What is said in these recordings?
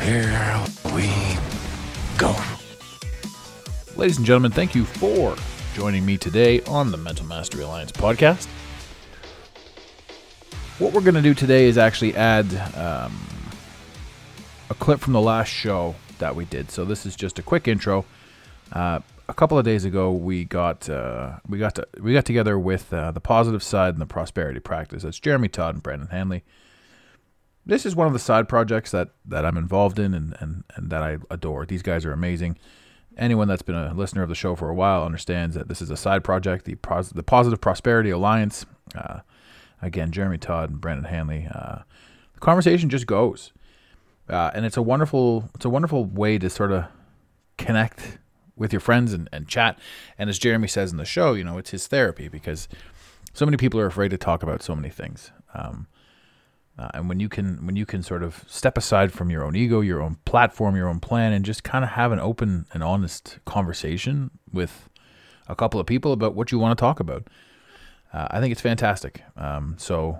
here we go. Ladies and gentlemen, thank you for joining me today on the Mental Mastery Alliance podcast. What we're going to do today is actually add um, a clip from the last show that we did. So this is just a quick intro. Uh, a couple of days ago, we got uh, we got to, we got together with uh, the positive side and the prosperity practice. That's Jeremy Todd and Brandon Hanley this is one of the side projects that, that I'm involved in and, and, and that I adore. These guys are amazing. Anyone that's been a listener of the show for a while understands that this is a side project, the, the Positive Prosperity Alliance. Uh, again, Jeremy Todd and Brandon Hanley. Uh, the conversation just goes, uh, and it's a wonderful it's a wonderful way to sort of connect with your friends and, and chat. And as Jeremy says in the show, you know, it's his therapy because so many people are afraid to talk about so many things. Um, uh, and when you can when you can sort of step aside from your own ego, your own platform, your own plan, and just kind of have an open and honest conversation with a couple of people about what you want to talk about, uh, I think it's fantastic. Um, so,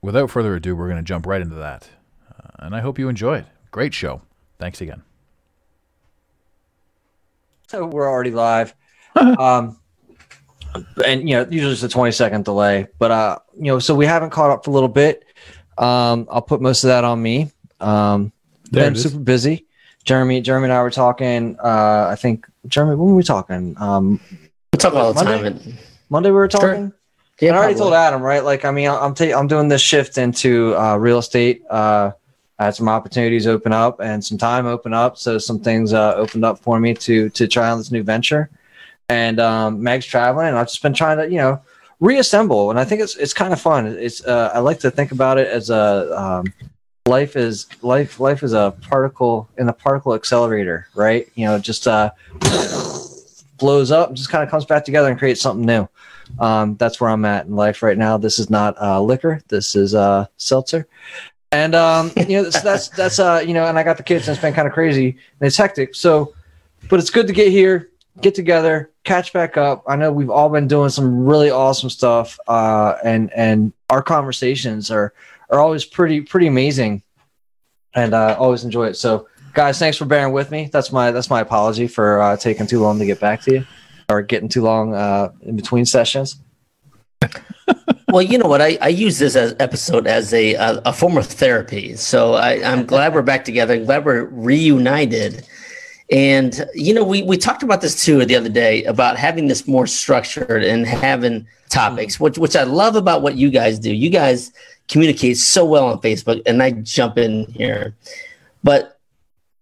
without further ado, we're going to jump right into that, uh, and I hope you enjoy it. Great show. Thanks again. So we're already live. um, and you know, usually it's a 20 second delay, but uh, you know, so we haven't caught up for a little bit. Um, I'll put most of that on me. Um, There been super busy. Jeremy, Jeremy and I were talking. Uh, I think Jeremy, when were we talking? Um, We talk all the Monday? time. And, Monday we were talking. yeah, and I already probably. told Adam, right? Like, I mean, I'm ta- I'm doing this shift into uh, real estate. Uh, I had some opportunities open up and some time open up, so some things uh, opened up for me to to try on this new venture. And um, Meg's traveling, and I've just been trying to, you know, reassemble. And I think it's it's kind of fun. It's uh, I like to think about it as a um, life is life life is a particle in a particle accelerator, right? You know, just uh, blows up, just kind of comes back together and creates something new um, that's where I'm at in life right now. This is not uh, liquor. This is uh, seltzer. And um, you know that's that's that's uh, you know, and I got the kids, and it's been kind of crazy and it's hectic. So, but it's good to get here, get together, catch back up. I know we've all been doing some really awesome stuff, uh, and and our conversations are are always pretty pretty amazing, and uh, always enjoy it. So, guys, thanks for bearing with me. That's my that's my apology for uh, taking too long to get back to you, or getting too long uh, in between sessions. Well, you know what? I, I use this as episode as a a, a form of therapy. So I, I'm glad we're back together. I'm glad we're reunited. And you know, we we talked about this too the other day about having this more structured and having topics, mm-hmm. which which I love about what you guys do. You guys communicate so well on Facebook, and I jump in here, but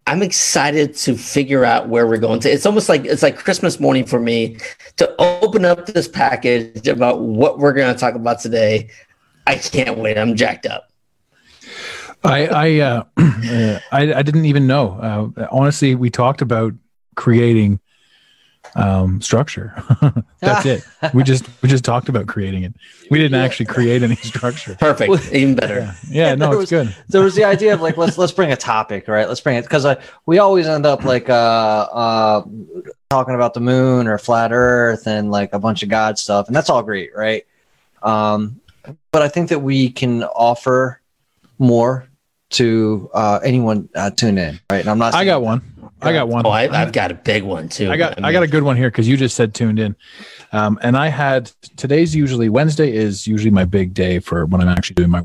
I'm excited to figure out where we're going to. It's almost like it's like Christmas morning for me to open up this package about what we're going to talk about today. I can't wait. I'm jacked up. I I, uh, uh, I I didn't even know. Uh, honestly, we talked about creating um, structure. That's it. We just we just talked about creating it. We didn't actually create any structure. Perfect. Even better. Yeah, no, There it's was- good. there was the idea of like let's let's bring a topic right let's bring it because we always end up like uh uh talking about the moon or flat earth and like a bunch of god stuff and that's all great right um but i think that we can offer more to uh anyone uh, tune in right and i'm not I saying- got one. I got one. Oh, I, I've got a big one too. I got I mean, got a good one here because you just said tuned in, um, and I had today's usually Wednesday is usually my big day for when I'm actually doing my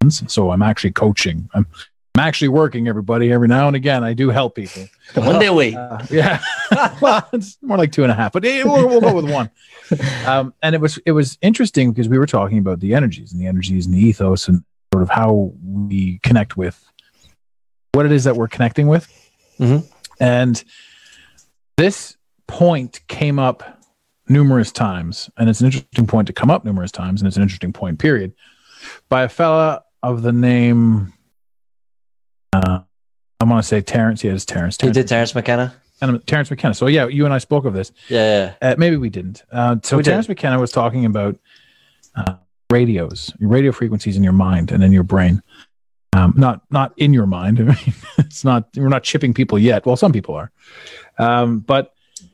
ones. So I'm actually coaching. I'm I'm actually working. Everybody every now and again I do help people. one day a week. Uh, yeah, well it's more like two and a half, but eh, we'll, we'll go with one. Um, and it was it was interesting because we were talking about the energies and the energies and the ethos and sort of how we connect with what it is that we're connecting with. Mhm. And this point came up numerous times, and it's an interesting point to come up numerous times, and it's an interesting point, period, by a fella of the name uh, I want to say Terence. Yeah, it's Terence. He Terence, did Terence McKenna. and Terence McKenna. So yeah, you and I spoke of this. Yeah, yeah. Uh, maybe we didn't. Uh, so We did. Terence McKenna was talking about uh, radios, radio frequencies in your mind and in your brain. Um, not not in your mind. I mean, it's not. We're not chipping people yet. Well, some people are, um, but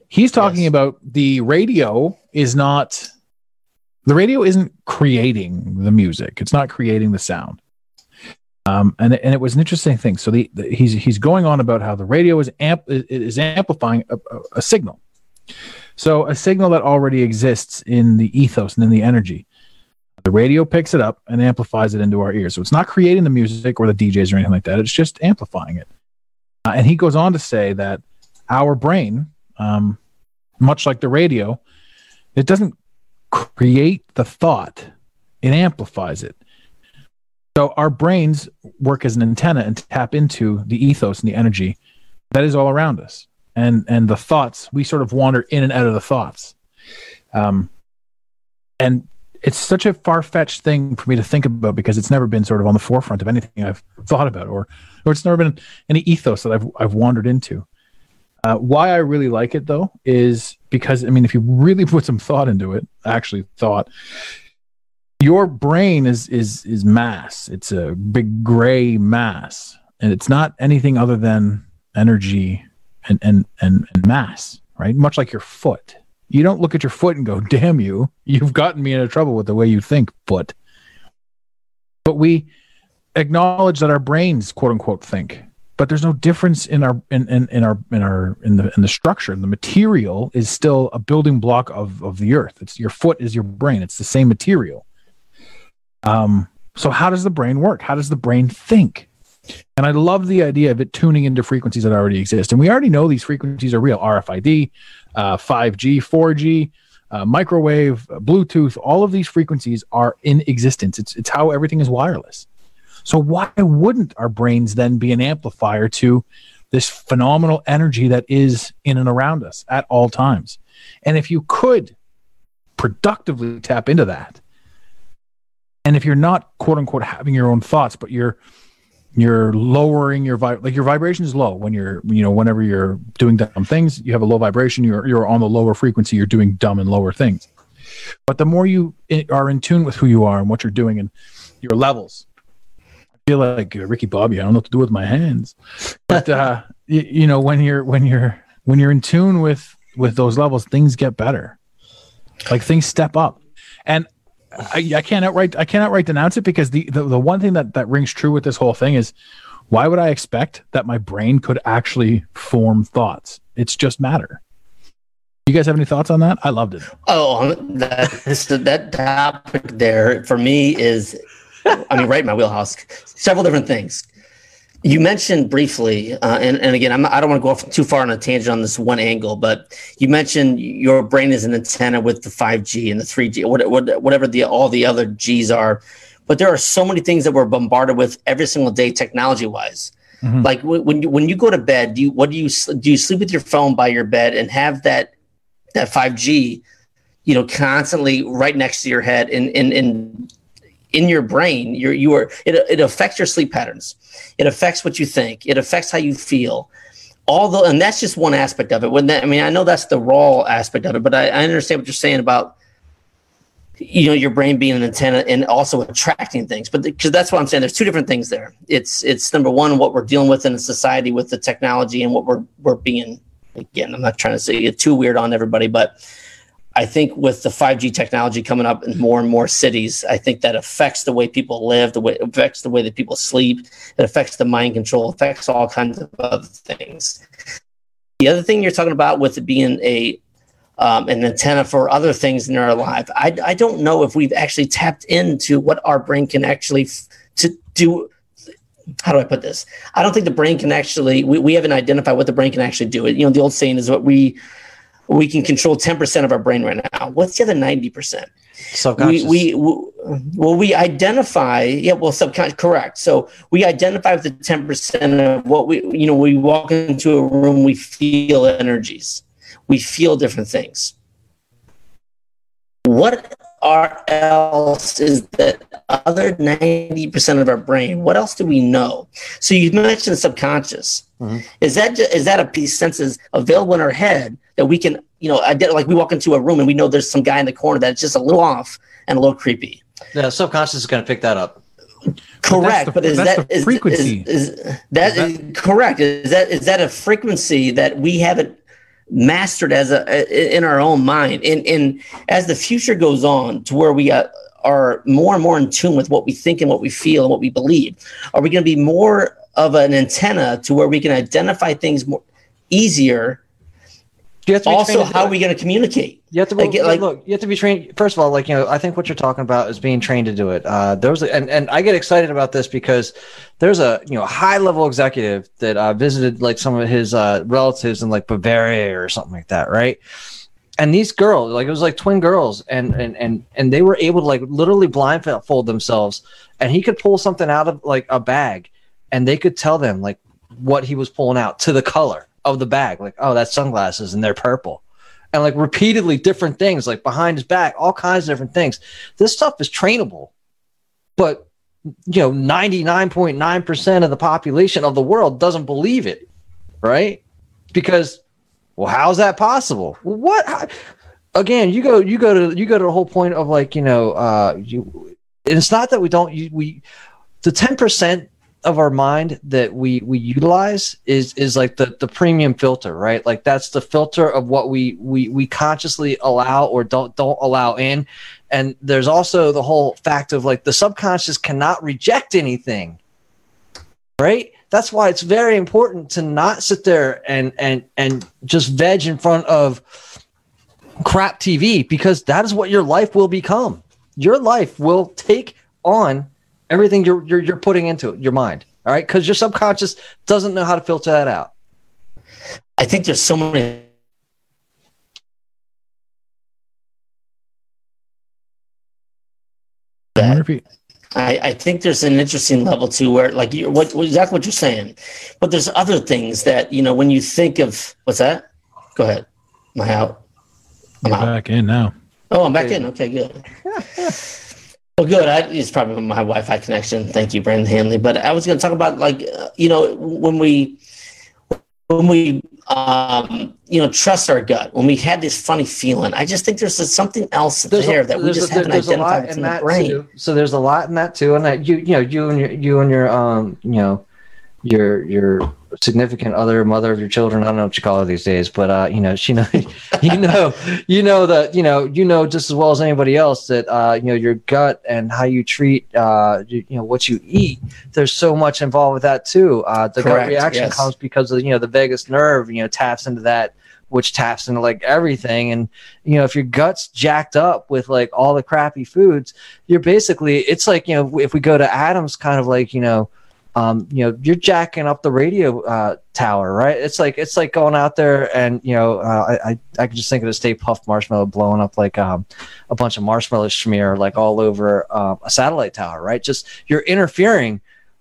he's talking Yes. about the radio is not. The radio isn't creating the music. It's not creating the sound. Um, and and it was an interesting thing. So the, the he's he's going on about how the radio is amp is amplifying a, a, a signal. So a signal that already exists in the ethos and in the energy. The radio picks it up and amplifies it into our ears. So it's not creating the music or the DJs or anything like that. It's just amplifying it. Uh, and he goes on to say that our brain, um, much like the radio, it doesn't create the thought; it amplifies it. So our brains work as an antenna and tap into the ethos and the energy that is all around us and and the thoughts we sort of wander in and out of the thoughts um and it's such a far-fetched thing for me to think about because it's never been sort of on the forefront of anything i've thought about or or it's never been any ethos that i've i've wandered into. Uh, why i really like it though is because i mean if you really put some thought into it actually thought your brain is is is mass. It's a big gray mass and it's not anything other than energy and and and, and mass right? Much like your foot you don't look at your foot and go damn you you've gotten me into trouble with the way you think foot. But we acknowledge that our brains quote unquote think. But there's no difference in our in, in, in our in our in the in the structure. The material is still a building block of of the earth. It's your foot is your brain. It's the same material. Um so how does the brain work? How does the brain think and I love the idea of it tuning into frequencies that already exist. And we already know these frequencies are real RFID, uh, 5G, 4G, uh, microwave, Bluetooth, all of these frequencies are in existence. It's, it's how everything is wireless. So, why wouldn't our brains then be an amplifier to this phenomenal energy that is in and around us at all times? And if you could productively tap into that, and if you're not quote unquote having your own thoughts, but you're you're lowering your vi- like your vibration is low when you're you know whenever you're doing dumb things you have a low vibration you're you're on the lower frequency you're doing dumb and lower things. But the more you are in tune with who you are and what you're doing and your levels i feel like uh, ricky bobby i don't know what to do with my hands. But uh you, you know when you're when you're when you're in tune with with those levels things get better. Like things step up. And I, I can't outright I cannot outright denounce it because the, the the one thing that that rings true with this whole thing is why would I expect that my brain could actually form thoughts? It's just matter. You guys have any thoughts on that? I loved it. Oh, that that topic there for me is, I mean, right in my wheelhouse. Several different things. You mentioned briefly, uh, and and again, I'm, I don't want to go off too far on a tangent on this one angle, but you mentioned your brain is an antenna with the 5G and the 3G, what, what, whatever the all the other G's are. But there are so many things that we're bombarded with every single day, technology wise. Mhm. Like when when you, when you go to bed, do you what do you do? You sleep with your phone by your bed and have that that 5G, you know, constantly right next to your head and in in in your brain. You're you are it it affects your sleep patterns. It affects what you think. It affects how you feel. Although, and that's just one aspect of it. When that, I mean, I know that's the raw aspect of it, but I, I understand what you're saying about you know your brain being an antenna and also attracting things but because that's what i'm saying there's two different things there it's it's number one what we're dealing with in a society with the technology and what we're we're being again i'm not trying to say it too weird on everybody but i think with the 5g technology coming up in more and more cities i think that affects the way people live the way affects the way that people sleep it affects the mind control affects all kinds of other things the other thing you're talking about with it being a um, an antenna for other things in our life. I, I don't know if we've actually tapped into what our brain can actually f- to do. How do I put this? I don't think the brain can actually. We, we haven't identified what the brain can actually do. It. You know, the old saying is what we we can control ten percent of our brain right now. What's the other ninety percent? Subconscious. we, we w- well we identify yeah well subconscious correct so we identify with the 10% of what we you know we walk into a room we feel energies we feel different things what are else is that other 90% of our brain what else do we know so you mentioned subconscious mm-hmm. is that is that a piece senses available in our head that we can you know I did like we walk into a room and we know there's some guy in the corner that's just a little off and a little creepy. Yeah subconscious is going to pick that up. Correct the, but, is that is, frequency. is, is, that, is that correct. Is that is that a frequency that we haven't mastered as a in our own mind? And and as the future goes on to where we uh, are more and more in tune with what we think and what we feel and what we believe are we going to be more of an antenna to where we can identify things more easier also how are we going to communicate you have to like, like, look. You have to be trained. First of all, like you know, I think what you're talking about is being trained to do it. Uh, there was, a, and and I get excited about this because there's a you know high level executive that uh, visited like some of his uh, relatives in like Bavaria or something like that, right? And these girls, like it was like twin girls, and and and and they were able to like literally blindfold themselves, and he could pull something out of like a bag, and they could tell them like what he was pulling out to the color of the bag, like oh that's sunglasses and they're purple and like repeatedly different things, like behind his back, all kinds of different things. This stuff is trainable, but you know, 99.9% of the population of the world doesn't believe it, right? Because, well, how's that possible? what? How, again, you go, you go to, you go to the whole point of like, you know, uh, you, it's not that we don't, you, we, the 10% of our mind that we we utilize is is like the the premium filter right? Like that's the filter of what we we we consciously allow or don't don't allow in. And there's also the whole fact of like the subconscious cannot reject anything right? That's why it's very important to not sit there and and and just veg in front of crap tv because that is what your life will become. Your life will take on everything you're, you're, you're putting into it, your mind. All right. Cause your subconscious doesn't know how to filter that out. I think there's so many. That I, I think there's an interesting level too, where like you what, what exactly what you're saying, but there's other things that you know when you think of what's that? Go ahead. Am I out? I'm out. back in now. Oh, I'm back in. Okay, good. Well, good. I, it's probably my Wi-Fi connection. Thank you, Brandon Hanley. But I was going to talk about like uh, you know when we when we um, you know trust our gut when we had this funny feeling. I just think there's something else there's there a, that we just a, haven't identified in that brain. Too. So there's a lot in that too, and that you you know you and your you and your um you know your your significant other, mother of your children. I don't know what you call her these days, but uh, you know, she know, you know, you know that you know, you know just as well as anybody else that uh, you know your gut and how you treat uh, you, you know what you eat. There's so much involved with that too. Uh, the Correct, gut reaction yes. comes because of you know the vagus nerve. You know, taps into that which taps into like everything. And you know, if your gut's jacked up with like all the crappy foods, you're basically it's like you know if we go to Adam's kind of like you know um, you know, you're jacking up the radio uh, tower, right? It's like it's like going out there and you know, uh, I I can just think of a Stay Puft Marshmallow blowing up like um, a bunch of marshmallow smear like all over uh, a satellite tower, right? Just you're interfering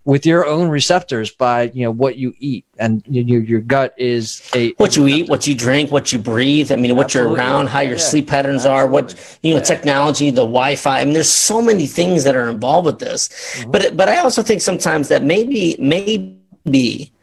with your own receptors by you know what you eat and your your gut is a what you eat what you drink what you breathe i mean what Absolutely. you're around how your yeah. sleep patterns Absolutely. are what you know yeah. technology the wi-fi i mean there's so many things that are involved with this mm-hmm. but but i also think sometimes that maybe maybe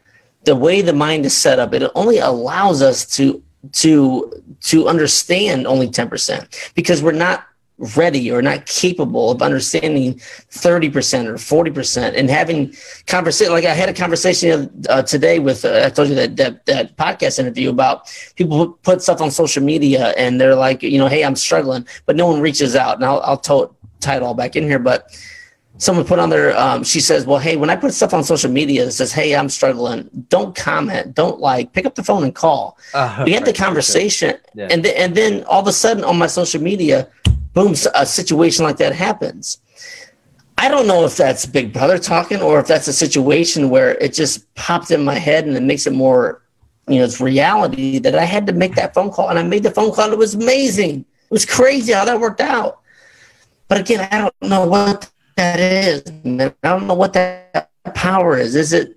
the way the mind is set up it only allows us to to to understand only 10% because we're not ready or not capable of understanding 30% or 40% and having conversation like i had a conversation uh, today with uh, i told you that, that that podcast interview about people put stuff on social media and they're like you know hey i'm struggling but no one reaches out. And i'll, I'll t- tie it all back in here but someone put on there um, she says well hey when i put stuff on social media that says hey i'm struggling don't comment don't like pick up the phone and call. Uh, we had the conversation yeah. and, th- and then all of a sudden on my social media boom, a situation like that happens. I don't know if that's Big Brother talking or if that's a situation where it just popped in my head and it makes it more, you know, it's reality that I had to make that phone call and I made the phone call. It was amazing. It was crazy how that worked out. But again, I don't know what that is. I don't know what that power is. Is it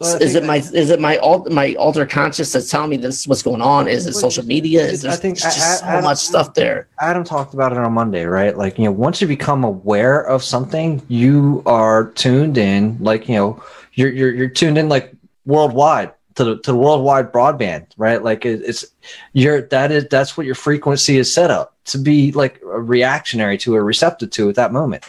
Well, is it my is it my alt, my alter conscious that's telling me this is what's going on? Is it social media? Is there I think just I- I- so much stuff there? Adam talked about it on Monday, right? Like, you know, once you become aware of something, you are tuned in, like, you know, you're you're, you're tuned in like worldwide to the to the worldwide broadband, right? Like it, it's you're that is that's what your frequency is set up to be like a reactionary to or receptive to at that moment.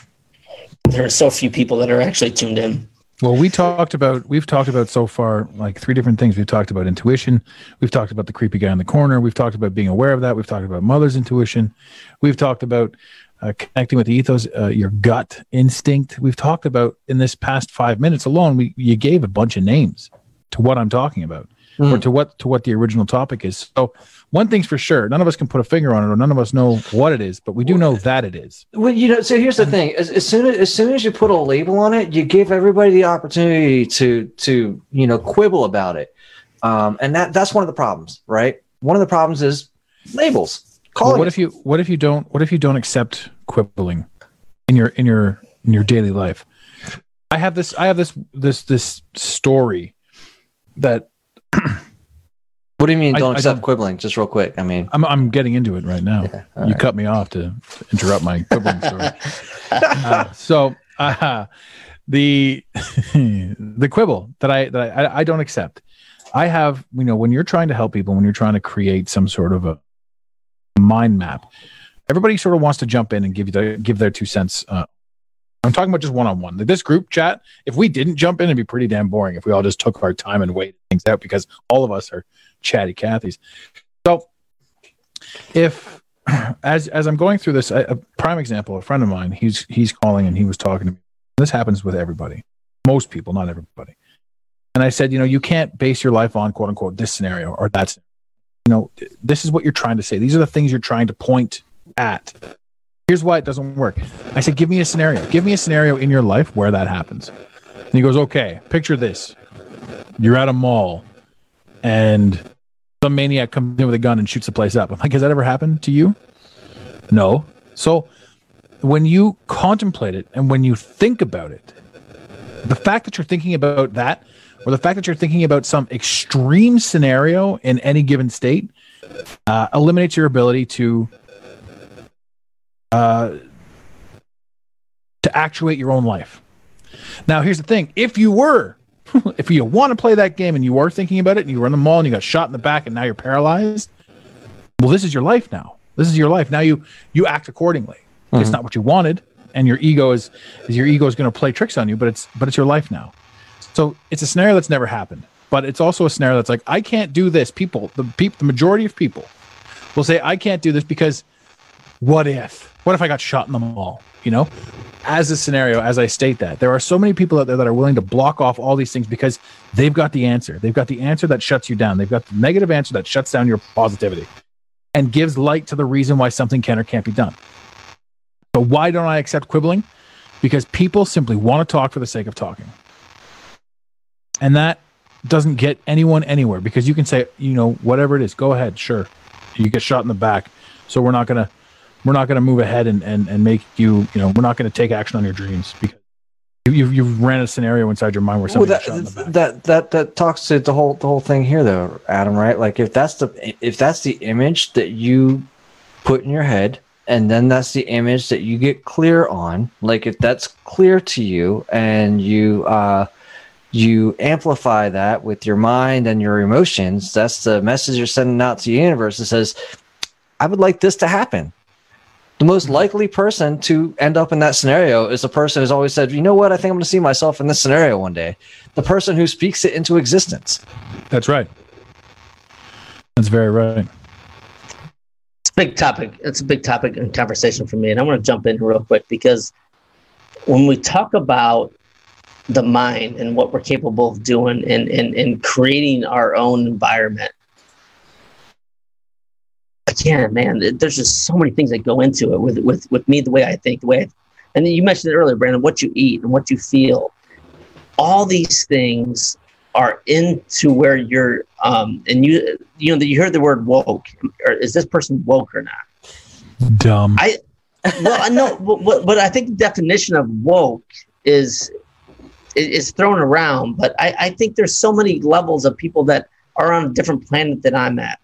There are so few people that are actually tuned in. Well, we talked about we've talked about so far like three different things. We've talked about intuition. We've talked about the creepy guy in the corner. We've talked about being aware of that. We've talked about mother's intuition. We've talked about uh, connecting with the ethos, uh, your gut instinct. We've talked about in this past five minutes alone. We you gave a bunch of names to what I'm talking about, or Mm. to what to what the original topic is. So one thing's for sure, none of us can put a finger on it, or none of us know what it is, but we do know that it is. Well, you know, so here's the thing: as, as soon as, as soon as you put a label on it, you give everybody the opportunity to to you know quibble about it, um, and that that's one of the problems, right? One of the problems is labels. Well, what it- if you what if you don't what if you don't accept quibbling in your in your in your daily life? I have this I have this this this story that What do you mean? Don't I accept don't- quibbling? Just real quick. I mean, I'm I'm getting into it right now. Yeah, you right. cut me off to interrupt my quibbling story. Uh, so uh, the the quibble that I that I, I don't accept. I have you know when you're trying to help people when you're trying to create some sort of a mind map, everybody sort of wants to jump in and give you the, give their two cents. Uh, I'm talking about just one on one. This group chat, if we didn't jump in, it'd be pretty damn boring. If we all just took our time and waited things out, because all of us are chatty Cathys. So if as as I'm going through this, a, prime example, a friend of mine, he's he's calling and he was talking to me. This happens with everybody, most people, not everybody. And I said, you know, you can't base your life on quote unquote this scenario or that. You know, this is what you're trying to say. These are the things you're trying to point at. Here's why it doesn't work. I said, give me a scenario. Give me a scenario in your life where that happens. And he goes, okay, picture this. You're at a mall and some maniac comes in with a gun and shoots the place up. I'm like, has that ever happened to you? No. So when you contemplate it and when you think about it, the fact that you're thinking about that, or the fact that you're thinking about some extreme scenario in any given state, uh, eliminates your ability to uh, to actuate your own life. Now, here's the thing: if you were, if you want to play that game and you are thinking about it, and you were in the mall and you got shot in the back and now you're paralyzed, well, this is your life now. This is your life now. You you act accordingly. It's mm-hmm. not what you wanted, and your ego is, is your ego is going to play tricks on you. But it's but it's your life now. So it's a scenario that's never happened. But it's also a scenario that's like I can't do this. People, the peop, the majority of people will say I can't do this because what if? What if I got shot in the mall? You know, as a scenario, as I state that, there are so many people out there that are willing to block off all these things because they've got the answer. They've got the answer that shuts you down. They've got the negative answer that shuts down your positivity and gives light to the reason why something can or can't be done. But why don't I accept quibbling? Because people simply want to talk for the sake of talking. And that doesn't get anyone anywhere because you can say, you know, whatever it is, go ahead, sure. You get shot in the back. So we're not gonna we're not gonna move ahead and, and, and make you, you know, we're not gonna take action on your dreams because you you've, you've ran a scenario inside your mind where Well, somebody that, shot in the back. that that that talks to the whole the whole thing here, though, Adam. Right? Like if that's the if that's the image that you put in your head, and then that's the image that you get clear on. Like if that's clear to you, and you uh, you amplify that with your mind and your emotions, that's the message you're sending out to the universe. That says, "I would like this to happen." The most likely person to end up in that scenario is the person who's always said, "You know what? I think I'm going to see myself in this scenario one day." The person who speaks it into existence. That's right. That's very right. It's a big topic. It's a big topic and conversation for me. And I want to jump in real quick because when we talk about the mind and what we're capable of doing and, and, and creating our own environment, again, man, there's just so many things that go into it with, with, with me, the way I think, the way, I, and then you mentioned it earlier, Brandon, what you eat and what you feel. All these things are into where you're, um, and you, you know, that you heard the word woke. Or is this person woke or not? Dumb. I- well, I know, but, but I think the definition of woke is is thrown around, but I, I think there's so many levels of people that are on a different planet than I'm at.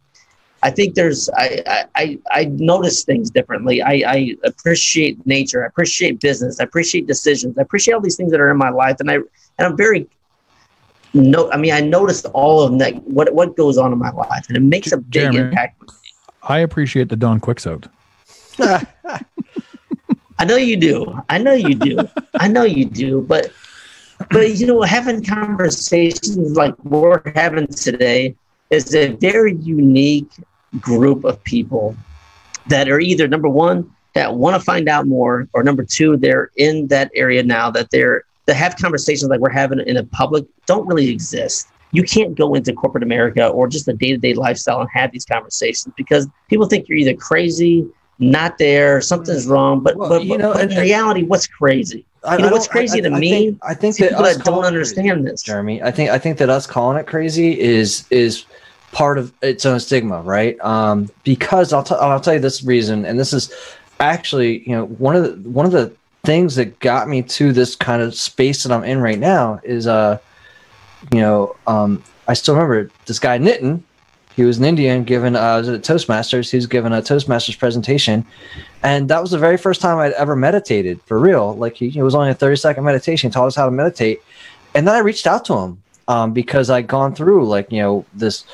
I think there's I I, I, notice things differently. I, I appreciate nature. I appreciate business. I appreciate decisions. I appreciate all these things that are in my life, and I and I'm very no. I mean, I noticed all of them that what what goes on in my life, and it makes a big Jeremy. impact. I appreciate the Don Quixote. I know you do. I know you do. I know you do. But but you know, having conversations like we're having today is a very unique group of people that are either number one that want to find out more, or number two, they're in that area now that they're that have conversations like we're having in the public don't really exist. You can't go into corporate America or just the day to day lifestyle and have these conversations because people think you're either crazy, not there, something's mm. wrong. But Well, but, you know, but in and- reality, what's crazy? I- You know what's crazy I- to I me? think, I think that People that don't understand crazy, this. Jeremy. I think I think that us calling it crazy is is part of its own stigma, right? Um, because I'll t- I'll tell you this reason, and this is actually you know one of the one of the things that got me to this kind of space that I'm in right now is uh you know um I still remember this guy Nitin. He was an Indian given uh was it Toastmasters. He was given a Toastmasters presentation, and that was the very first time I'd ever meditated for real. Like he, it was only a 30 second meditation. Taught us how to meditate, and then I reached out to him um, because I'd gone through like you know this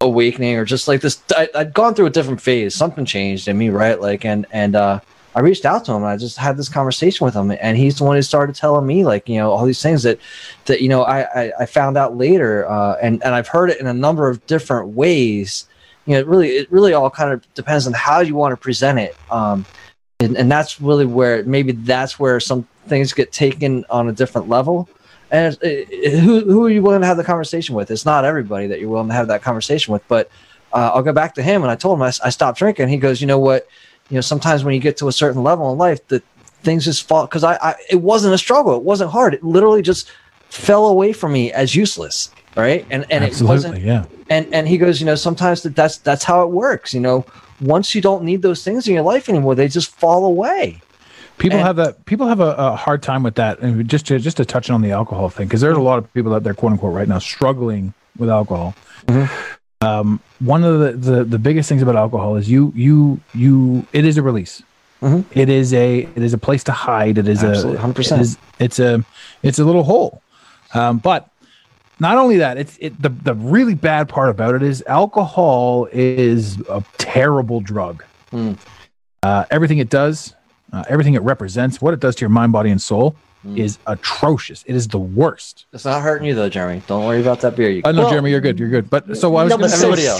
awakening or just like this. I, I'd gone through a different phase. Something changed in me, right? Like and and uh, I reached out to him and I just had this conversation with him, and he's the one who started telling me like you know all these things that that you know I I, I found out later, uh, and and I've heard it in a number of different ways. You know, it really it really all kind of depends on how you want to present it. Um, and, and that's really where maybe that's where some things get taken on a different level. And it- who who are you willing to have the conversation with? It's not everybody that you're willing to have that conversation with. But uh, I'll go back to him, and I told him I stopped drinking. He goes, you know what? You know, sometimes when you get to a certain level in life, that things just fall because I, I it wasn't a struggle. It wasn't hard. It literally just fell away from me as useless. Right, and and it wasn't yeah. and and he goes you know sometimes that that's that's how it works you know once you don't need those things in your life anymore they just fall away People And- have that. People have a, a hard time with that, and just to just to touch on the alcohol thing, because there's a lot of people out there, quote unquote, right now struggling with alcohol. Mhm. Um, one of the, the the biggest things about alcohol is you you you. It is a release. Mhm. It is a it is a place to hide. It is Absolutely, a 100%. it is- it's a it's a little hole. Um, but not only that, it's it the the really bad part about it is alcohol is a terrible drug. Mm. Uh, everything it does, uh, everything it represents, what it does to your mind, body, and soul Mm. is atrocious. It is the worst. it's not hurting you though jeremy don't worry about that beer you Uh, no, Well- Jeremy, you're good. You're good. But so I was no, but so everybody is else.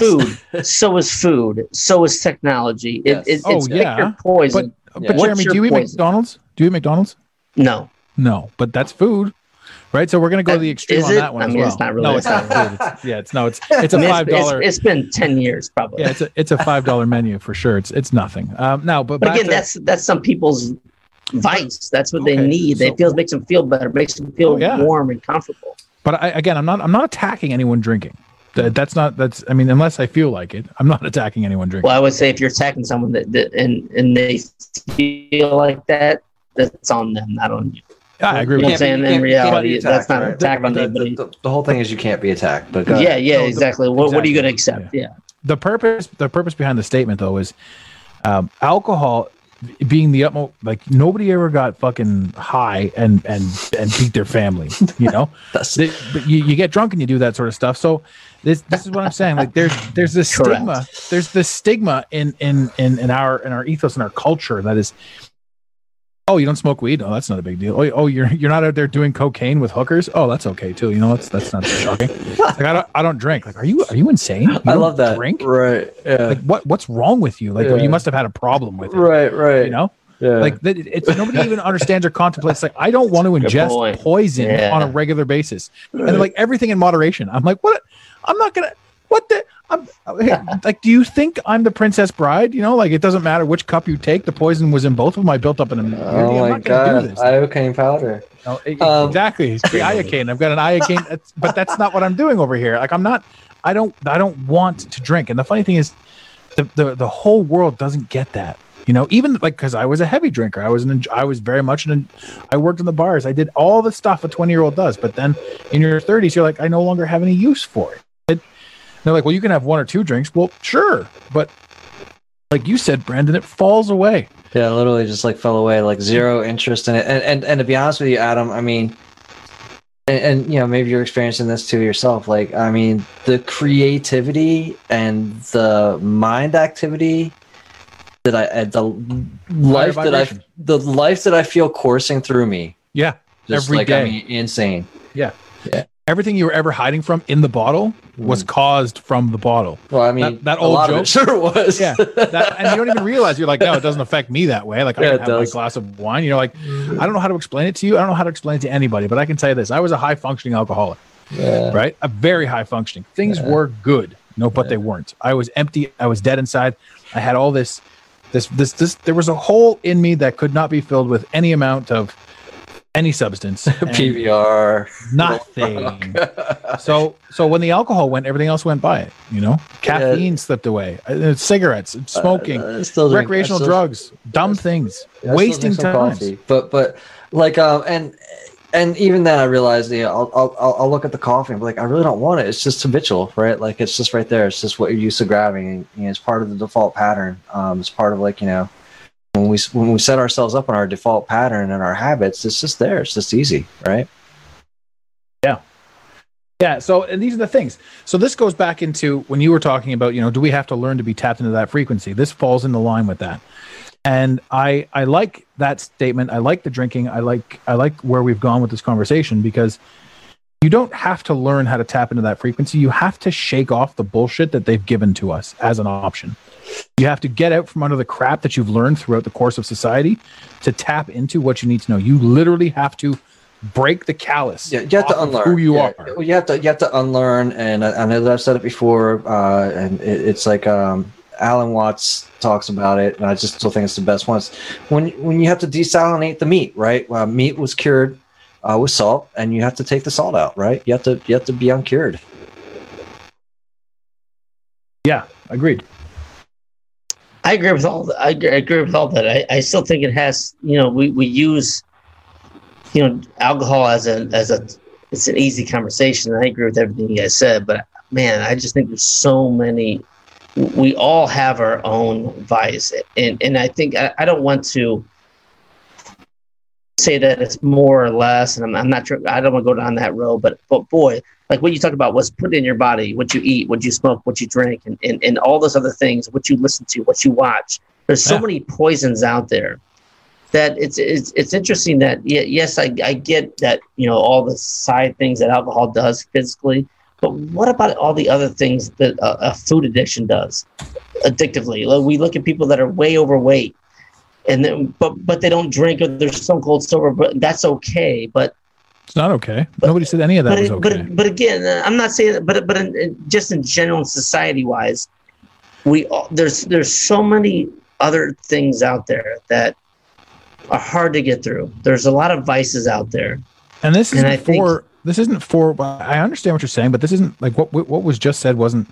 food. so is food. So is technology. Yes. it, Oh, it's pick yeah. your poison. but, Yeah. but Jeremy, your do you eat? McDonald's? Do you eat McDonald's? no. No, but that's food, right? So we're gonna go to the Uh, extreme on that one I as mean, well. it's not really- No, it's not. It's, yeah, it's no, it's it's a I mean, five it's, dollar. it's been ten years probably. Yeah, it's a it's a five dollar menu for sure. It's it's nothing. Um, now, but, but again, to- that's that's some people's vice. That's what they need. so- It feels makes them feel better. Makes them feel Oh, yeah. warm and comfortable. But I, again, I'm not I'm not attacking anyone drinking. That, that's not that's I mean, unless I feel like it, I'm not attacking anyone drinking. Well, I would say if you're attacking someone that, that and and they feel like that, that's on them, not on you. Yeah, I agree You know with what I'm you. saying? In reality, be that's not an right? attack on the, anybody. the, the, the whole thing is you can't be attacked but go. Yeah, yeah, No, the- exactly. What, what are you going to exactly. accept? Yeah. The purpose the purpose behind the statement though is um, alcohol being the utmost like nobody ever got fucking high and and and beat their family. You know, That's- They- but you, you get drunk and you do that sort of stuff. So this this is what I'm saying. Like there's there's this Correct. stigma. There's this stigma in in in in our in our ethos and our culture that is. Oh, you don't smoke weed? Oh, that's not a big deal. Oh, oh, you're you're not out there doing cocaine with hookers? Oh, that's okay too. You know, that's that's not shocking. Like I don't I don't drink. Like, are you are you insane? You i love that Drink? right yeah Like what what's wrong with you? Like Yeah. you must have had a problem with it. right right You know, yeah like that, it's nobody even understands or contemplates. Like I don't want to ingest point. poison Yeah. on a regular basis, and like everything in moderation. I'm like, what? I'm not gonna. What the? I'm like, do you think I'm the Princess Bride? You know, like it doesn't matter which cup you take. The poison was in both of them. I built up an immunity. oh I'm my god iocane powder No, e- Um, exactly. It's the iocane. I've got an iocane, that's- but that's not what I'm doing over here. Like I'm not. I don't. I don't want to drink. And the funny thing is, the the, the whole world doesn't get that. You know, even like because I was a heavy drinker, I was an I was very much an I worked in the bars. I did all the stuff a twenty year old does. But then in your thirties, you're like, I no longer have any use for it. They're like, well, you can have one or two drinks. Well, sure, but like you said, Brandon, it falls away. Yeah, literally just like fell away, like zero interest in it. And and, and to be honest with you, Adam, I mean, and, and you know maybe you're experiencing this too yourself. Like, I mean, the creativity and the mind activity that I uh, the life that I the life that I feel coursing through me, Yeah, just Every like I mean, insane. Everything you were ever hiding from in the bottle was hmm. caused from the bottle. Well, I mean, That- that old joke? it sure was. Yeah, that, and you don't even realize you're like, no, it doesn't affect me that way. Like I Yeah, can it have my does. glass of wine. You know, like, I don't know how to explain it to you. I don't know how to explain it to anybody, but I can tell you this: I was a high functioning alcoholic. Yeah. right? A very high functioning. Things were good, no, but they weren't. I was empty. I was dead inside. I had all this, this, this, this. There was a hole in me that could not be filled with any amount of any substance. PBR. Nothing. so, so when the alcohol went, everything else went by it. You know, caffeine slipped away. Uh, cigarettes, smoking, I still drink- recreational still- drugs, dumb things, wasting time. coffee. But but like um and and even then I realized you know I'll, I'll I'll- I'll look at the coffee and be like I really don't want it. It's just habitual, right? Like it's just right there. It's just what you're used to grabbing. And, you know, it's part of the default pattern. Um, it's part of like you know when we when we set ourselves up on our default pattern and our habits, it's just there. It's just easy, right? Yeah. Yeah. So, and these are the things. So, this goes back into when you were talking about, you know, do we have to learn to be tapped into that frequency? This falls into line with that. And I, I like that statement. I like the drinking. I like, I like where we've gone with this conversation because you don't have to learn how to tap into that frequency. You have to shake off the bullshit that they've given to us as an option. You have to get out from under the crap that you've learned throughout the course of society to tap into what you need to know. You literally have to break the callus. Yeah, you have to unlearn who you Yeah, are. You have to you have to unlearn, and I, know that I've said it before, uh, and it, it's like um, Alan Watts talks about it, and I just still think it's the best one. When when you have to desalinate the meat, right? Well, meat was cured uh, with salt, and you have to take the salt out, right? You have to you have to be uncured. Yeah, agreed. I agree with all. I agree, with all that. I, I still think it has. You know, we, we use, you know, alcohol as a as a it's an easy conversation. I agree with everything you guys said, but man, I just think there's so many. We all have our own vice, and and I think I, I don't want to say that it's more or less, and I'm, I'm not sure. I don't want to go down that road, but but boy, like what you talked about was put in your body, what you eat, what you smoke, what you drink, and, and, and all those other things, what you listen to, what you watch. There's so Yeah. many poisons out there that it's it's it's interesting that ye- yes, I, I get that you know all the side things that alcohol does physically, but what about all the other things that a, a food addiction does addictively? Like we look at people that are way overweight, and then but but they don't drink or they're stone cold sober, but that's okay. But It's not okay. Nobody said any of that but, was okay. but but again, uh, I'm not saying, that, but but in, in- just in general, society wise, we all, there's there's so many other things out there that are hard to get through. There's a lot of vices out there. and this isn't and I think- for this isn't for. I understand what you're saying, but this isn't like what what was just said wasn't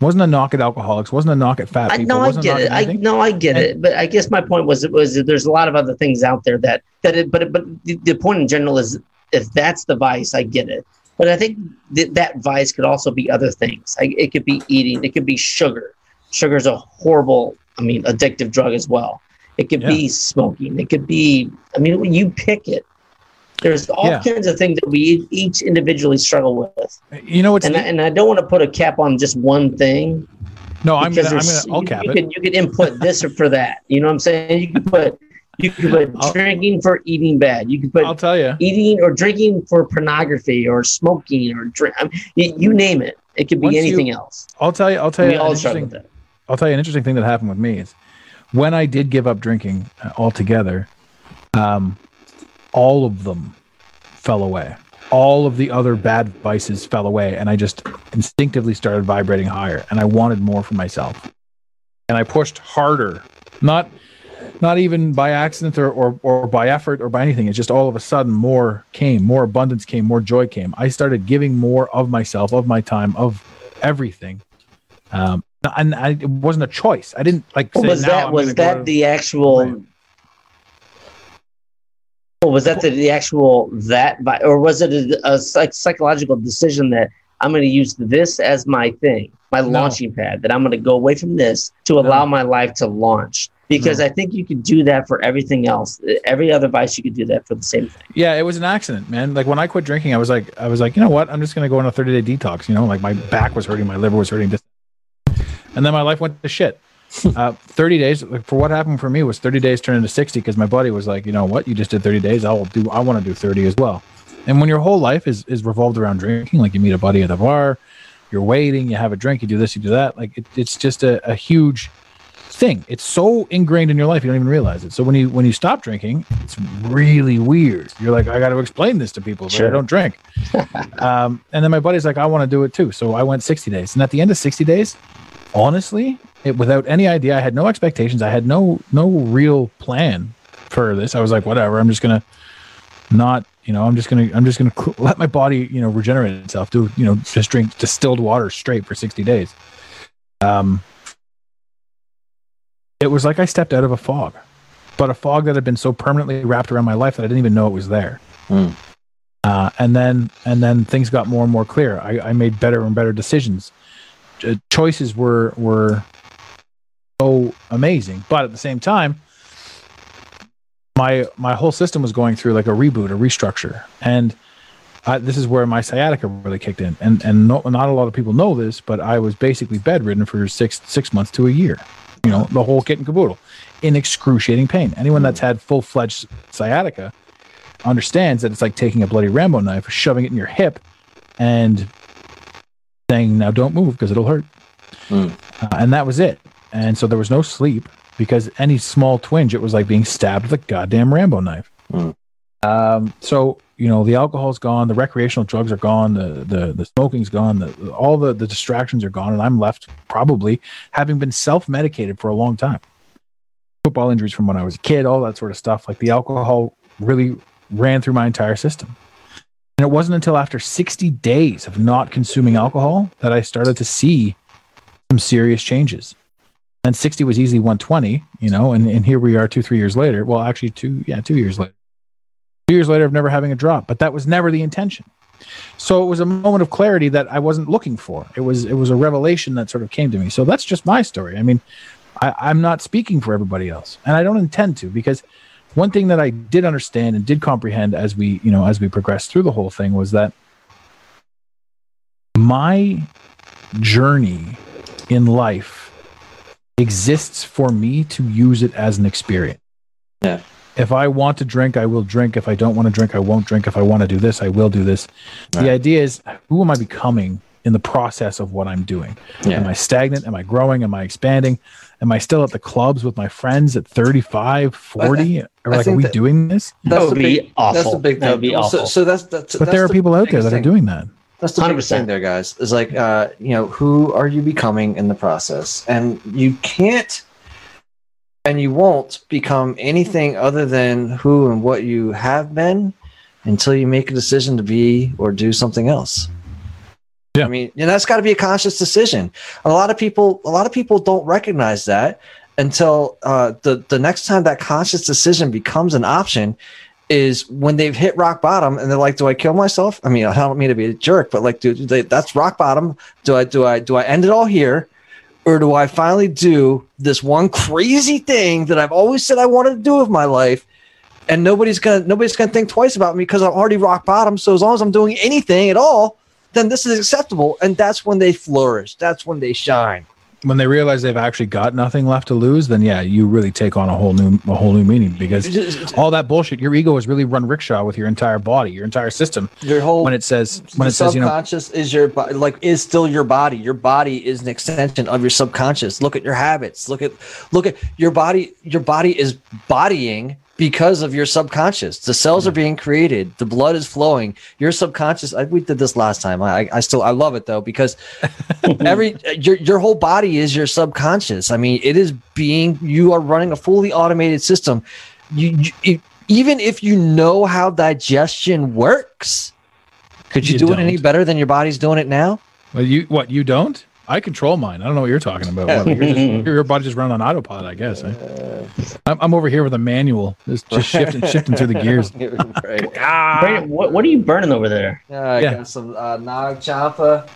wasn't a knock at alcoholics. wasn't a knock at fat I people. I wasn't a get it. I no, I get And- it. But I guess my point was it was that there's a lot of other things out there that that it, but but the, the point in general is if that's the vice, I get it. But I think that that vice could also be other things. Like it could be eating. It could be sugar. Sugar is a horrible, I mean, addictive drug as well. It could be smoking. It could be. I mean, when you pick it, there's all Yeah. kinds of things that we each individually struggle with. You know what's And I, and I don't want to put a cap on just one thing no. I'm gonna I'm gonna, I'll you, cap you it. Could, you could input this or for that. You know what I'm saying? You could put you could put I'll- drinking for eating bad. You could put I'll tell you. eating or drinking for pornography or smoking or drink. I mean, you, you name it. It could be Once you- anything else. I'll tell you. I'll tell We you. an all interesting-. I'll tell you an interesting thing that happened with me is when I did give up drinking uh, altogether, um, all of them fell away. All of the other bad vices fell away, and I just instinctively started vibrating higher, and I wanted more for myself, and I pushed harder. Not, not even by accident or, or or by effort or by anything. It's just all of a sudden more came, more abundance came, more joy came. I started giving more of myself, of my time, of everything. Um, and I, it wasn't a choice. I didn't like. Well, was "Now that was that to-" the actual? Right. Well, was that the, the actual that, or was it a, a psych- psychological decision that I'm going to use this as my thing, my No. launching pad, that I'm going to go away from this to allow my life to launch? Because I think you could do that for everything else. Every other vice, you could do that for the same thing. Yeah, it was an accident, man. Like when I quit drinking, I was like, I was like, you know what? I'm just gonna go on a 30 day detox. You know, like my back was hurting, my liver was hurting, this, and then my life went to shit. uh, 30 days like, for what happened for me was 30 days turned into 60 because my buddy was like, you know what? You just did 30 days. I'll do. I want to do 30 as well. And when your whole life is is revolved around drinking, like you meet a buddy at the bar, you're waiting, you have a drink, you do this, you do that. Like it, it's just a, a huge thing. It's so ingrained in your life you don't even realize it. So when you when you stop drinking, it's really weird. You're like, I got to explain this to people, but I don't drink. um, and then my buddy's like, I want to do it too. So I went 60 days, and at the end of 60 days, honestly, it without any idea, I had no expectations. I had no no real plan for this. I was like, whatever. I'm just gonna not. You know, I'm just gonna, I'm just gonna cl- let my body, you know, regenerate itself. Do, you know, just drink distilled water straight for 60 days. Um, it was like I stepped out of a fog, but a fog that had been so permanently wrapped around my life that I didn't even know it was there. Hmm. Uh, and then and then things got more and more clear. I, I made better and better decisions. Ch- choices were were so amazing, but at the same time, my my whole system was going through like a reboot, a restructure, and I, this is where my sciatica really kicked in. And and no, not a lot of people know this, but I was basically bedridden for six six months to a year. You know, the whole kit and caboodle, in excruciating pain. Anyone that's had full fledged sciatica understands that it's like taking a bloody Rambo knife, shoving it in your hip, and saying, "Now don't move because it'll hurt." Hmm. Uh, and that was it. And so there was no sleep because any small twinge, it was like being stabbed with a goddamn Rambo knife. Hmm. Um, so you know the alcohol's gone, the recreational drugs are gone, the the the smoking's gone, the, all the the distractions are gone, and I'm left probably having been self medicated for a long time. Football injuries from when I was a kid, all that sort of stuff. Like the alcohol really ran through my entire system. And it wasn't until after 60 days of not consuming alcohol that I started to see some serious changes. And 60 was easily 120, you know, and, and here we are two, three years later. Well, actually, two, yeah, two years later. Two years later of never having a drop, but that was never the intention. So it was a moment of clarity that I wasn't looking for. It was it was a revelation that sort of came to me. So that's just my story. I mean, I, I'm not speaking for everybody else, and I don't intend to because one thing that I did understand and did comprehend as we you know as we progressed through the whole thing was that my journey in life exists for me to use it as an experience. Yeah. If I want to drink, I will drink. If I don't want to drink, I won't drink. If I want to do this, I will do this. Right. The idea is who am I becoming in the process of what I'm doing? Am I stagnant? Am I growing? Am I expanding? Am I still at the clubs with my friends at 35, 40? Or I like, are we that- doing this? That would the be big, awful. That's the big That thing. would be awful. so that's that's. But that's there are the people out there biggest that are doing that. That's the biggest 100%. thing there, guys. Is like, uh, you know, who are you becoming in the process? And you can't and you won't become anything other than who and what you have been until you make a decision to be or do something else. Yeah. I mean, and that's got to be a conscious decision. A lot of people, a lot of people don't recognize that until uh, the the next time that conscious decision becomes an option is when they've hit rock bottom and they're like, "Do I kill myself?" I mean, I don't mean to be a jerk, but like, dude, they, that's rock bottom. Do I do I do I end it all here, or do I finally do this one crazy thing that I've always said I wanted to do with my life? And nobody's gonna nobody's gonna think twice about me because I'm already rock bottom. So as long as I'm doing anything at all, then this is acceptable. And that's when they flourish. That's when they shine. When they realize they've actually got nothing left to lose, then yeah, you really take on a whole new a whole new meaning because all that bullshit, your ego has really run rickshaw with your entire body, your entire system. Your whole When it says when it says you know subconscious is your like is still your body. Your body is an extension of your subconscious. Look at your habits. Look at look at your body. Your body is bodying because of your subconscious. The cells are hmm. being created. The blood is flowing. Your subconscious. I, we did this last time. I, I still I love it though because every your your whole body is your subconscious. I mean, it is being. You are running a fully automated system. You, you it, even if you know how digestion works. Could you, You do it any better than your body's doing it now? well, you what you don't? I control mine. I don't know what you're talking about. What, you're just, your body just running on autopilot, I guess. eh? I'm, I'm over here with a manual, just, just shifting, shifting through the gears. right. Brandon, what, what are you burning over there? Yeah, I Yeah. got some uh, Nag Champa. I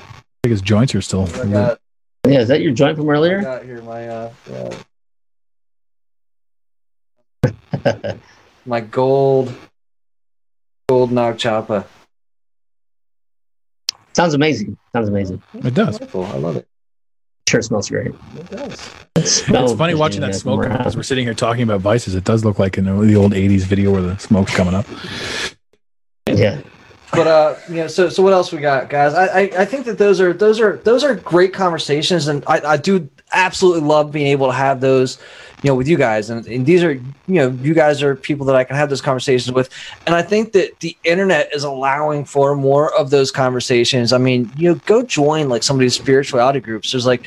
think his joints are still. I got, Yeah, is that your joint from I earlier? got here my uh, yeah, my gold gold Nag Champa. Sounds amazing. Sounds amazing. It does. Cool. I love it. Sure smells great. It does. It's funny watching that smoke come as we're sitting here talking about vices. It does look like in the old '80s video where the smoke's coming up. Yeah. But uh, you know, so so what else we got, guys? I, I I think that those are those are those are great conversations, and I I do absolutely love being able to have those, you know, with you guys, and, and these are you know you guys are people that I can have those conversations with, and I think that the internet is allowing for more of those conversations. I mean, you know, go join like some of these spirituality groups. There's like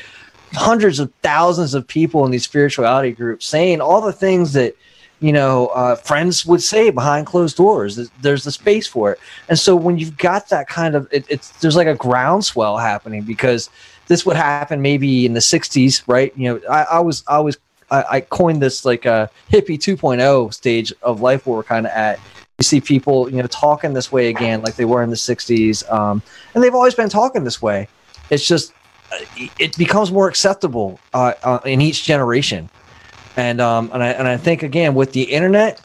hundreds of thousands of people in these spirituality groups saying all the things that you know uh, friends would say behind closed doors. There's- the space for it. And so when you've got that kind of it, it's there's like a groundswell happening because this would happen maybe in the 60s right? You know i, I was i was I, I coined this like a hippie 2.0 stage of life where we're kind of at you see people you know talking this way again like they were in the 60s um, and they've always been talking this way it's just uh, it becomes more acceptable uh, uh, in each generation and um and I and I think again with the internet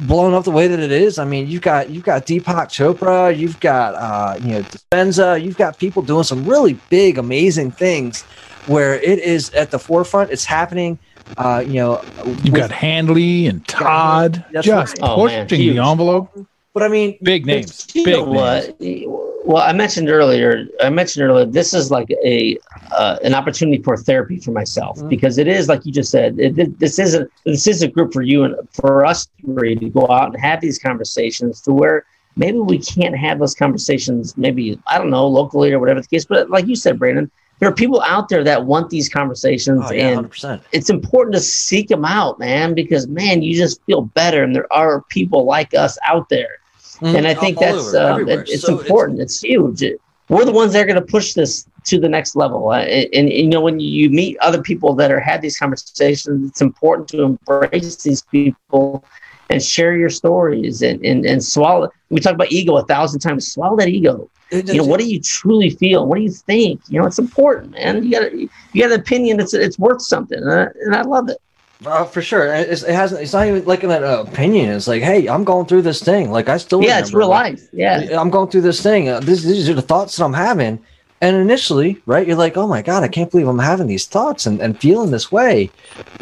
blown up the way that it is, I mean you've got you've got Deepak Chopra, you've got uh you know Dispenza, you've got people doing some really big, amazing things where it is at the forefront. It's happening. Uh, you know, You got Handley and Todd That's just right. Oh, pushing huge. the envelope. but I mean, Big names. You Big know names. what? Well, I mentioned earlier. I mentioned earlier. This is like a uh, an opportunity for therapy for myself Mhm. because it is like you just said. It- this isn't this is a group for you and for us three to go out and have these conversations to where maybe we can't have those conversations. Maybe I don't know locally or whatever the case. But like you said, Brandon, there are people out there that want these conversations oh, yeah, and hundred percent. it's important to seek them out, man, because man, you just feel better, and there are people like us out there, and I think that's um, it- it's important. It's, huge. It- we're the ones that are going to push this to the next level, uh, and, and you know when you meet other people that are had these conversations, it's important to embrace these people and share your stories and and, and swallow. We talk about ego a thousand times. Swallow that ego you know what do you truly feel what do you think you know it's important man you got you got an opinion it's it's worth something and I, and I love it Uh, for sure. It's, it hasn't. It's not even like an uh, opinion. It's like, hey, I'm going through this thing. Like I still. yeah it's real like, life yeah I'm going through this thing. Uh, this, these are the thoughts that I'm having. And initially, right, you're like, oh my God, I can't believe I'm having these thoughts and, and feeling this way.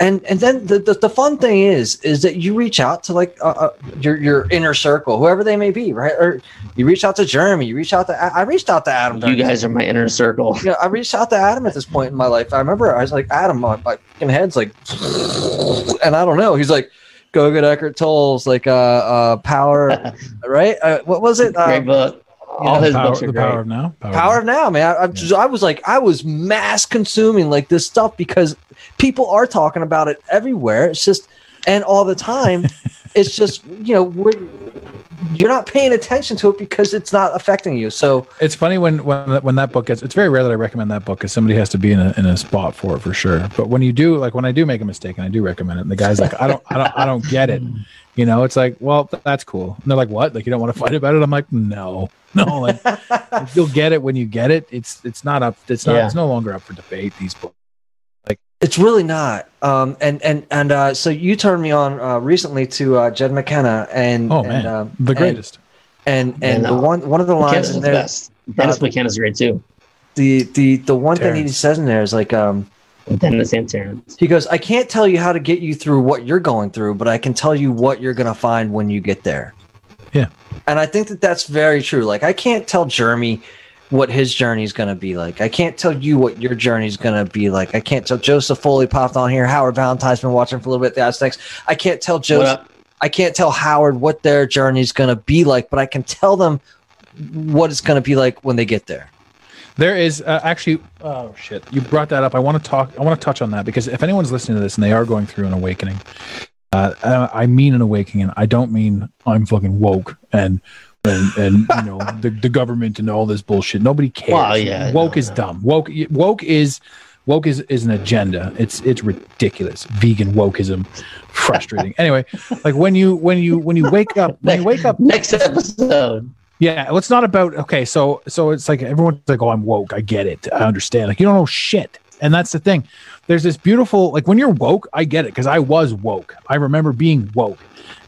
And and then the, the, the fun thing is, is that you reach out to like uh, uh, your, your inner circle, whoever they may be, right? Or you reach out to Jeremy, you reach out to, I I reached out to Adam. you guys are my inner circle you know, I reached out to Adam at this point in my life. I remember I was like, Adam, my, my fucking head's like, and I don't know. He's like, go get Eckhart Tolle's like uh uh power, right? Uh, what was it? great Uh, book all his power, books are the great power of now. power of now, man. I, I, just- I was like, I was mass consuming like this stuff because people are talking about it everywhere. It's just, and all the time, it's just you know we're, you're not paying attention to it because it's not affecting you. So It's funny when when when that book gets. It's very rare that I recommend that book because somebody has to be in a in a spot for it for sure. But when you do, like when I do make a mistake and I do recommend it, and the guy's like, I don't, I don't, I don't get it. You know, it's like, well, th- that's cool. And they're like, what? Like you don't want to fight about it? I'm like, no, no. Like you'll get it when you get it. It's it's not up. It's not. Yeah. It's no longer up for debate. These books. Like, it's really not. Um, and and and uh, so you turned me on uh, recently to uh, Jed McKenna, and Oh and, man, um, the greatest. And and, And, the uh, one one of the lines McKenna's in the there, best Dennis uh, McKenna's great too the the the one thing he Terence. says in there is like, um, Dennis and Terence he goes, I can't tell you how to get you through what you're going through, but I can tell you what you're gonna find when you get there. Yeah. And I think that that's very true. Like I can't tell Jeremy what his journey is going to be like. I can't tell you what your journey is going to be like. I can't tell Joseph Foley popped on here. Howard Valentine's been watching for a little bit. The Aztecs. I can't tell what Joseph. I can't tell Howard what their journey is going to be like, but I can tell them what it's going to be like when they get there. There is uh, actually. Oh shit! You brought that up. I want to talk. I want to touch on that because if anyone's listening to this and they are going through an awakening, uh, I mean an awakening. I don't mean I'm fucking woke and and, and you know the, the government and all this bullshit. Nobody cares. Well, yeah, woke no, is no. dumb. Woke woke is woke is, is an agenda. It's it's ridiculous. Vegan wokeism, frustrating. anyway, like when you when you when you wake up when you wake up Next episode. Yeah, well, it's not about okay. So, so it's like everyone's like, "Oh, I'm woke. I get it. I understand." Like you don't know shit, and that's the thing. There's this beautiful like when you're woke. I get it because I was woke. I remember being woke,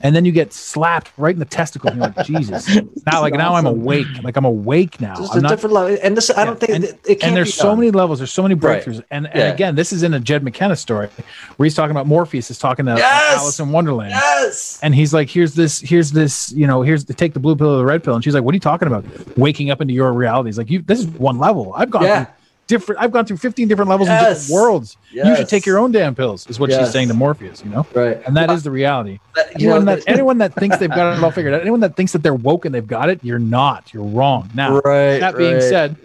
and then you get slapped right in the testicle. And you're like, Jesus. Now, like now, I'm awake. Like I'm awake now. Just I'm a not. different level. And this, I don't think and, it, and there's so done. many levels. There's so many Right. breakthroughs. And, and Yeah. again, this is in a Jed McKenna story where he's talking about Morpheus is talking to Yes! Alice in Wonderland Yes. and he's like, "Here's this, here's this, you know, here's the take the blue pill or the red pill." And she's like, "What are you talking about? Waking up into your reality?" He's like, "You, this is one level. I've gone Yeah. through different. I've gone through 15 different levels in Yes. different worlds. You should take your own damn pills." Is what she's saying to Morpheus, you know, Right. and that is the reality. Uh, you know, Anyone that anyone that thinks they've got it all figured out, anyone that thinks that they're woke and they've got it, you're not. You're wrong. Now, right. that being right. said,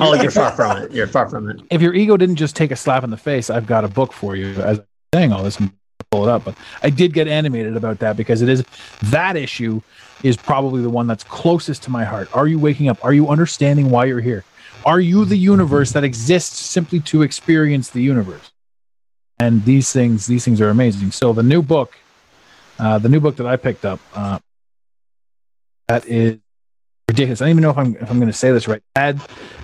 Oh, you're far from it. You're far from it. if your ego didn't just take a slap in the face, I've got a book for you. As I'm saying all this, and pull it up, but I did get animated about that because it is that issue is probably the one that's closest to my heart. Are you waking up? Are you understanding why you're here? Are you the universe that exists simply to experience the universe? And these things, these things are amazing. So the new book, uh, the new book that I picked up, uh, that is ridiculous. I don't even know if I'm if I'm going to say this right. Ad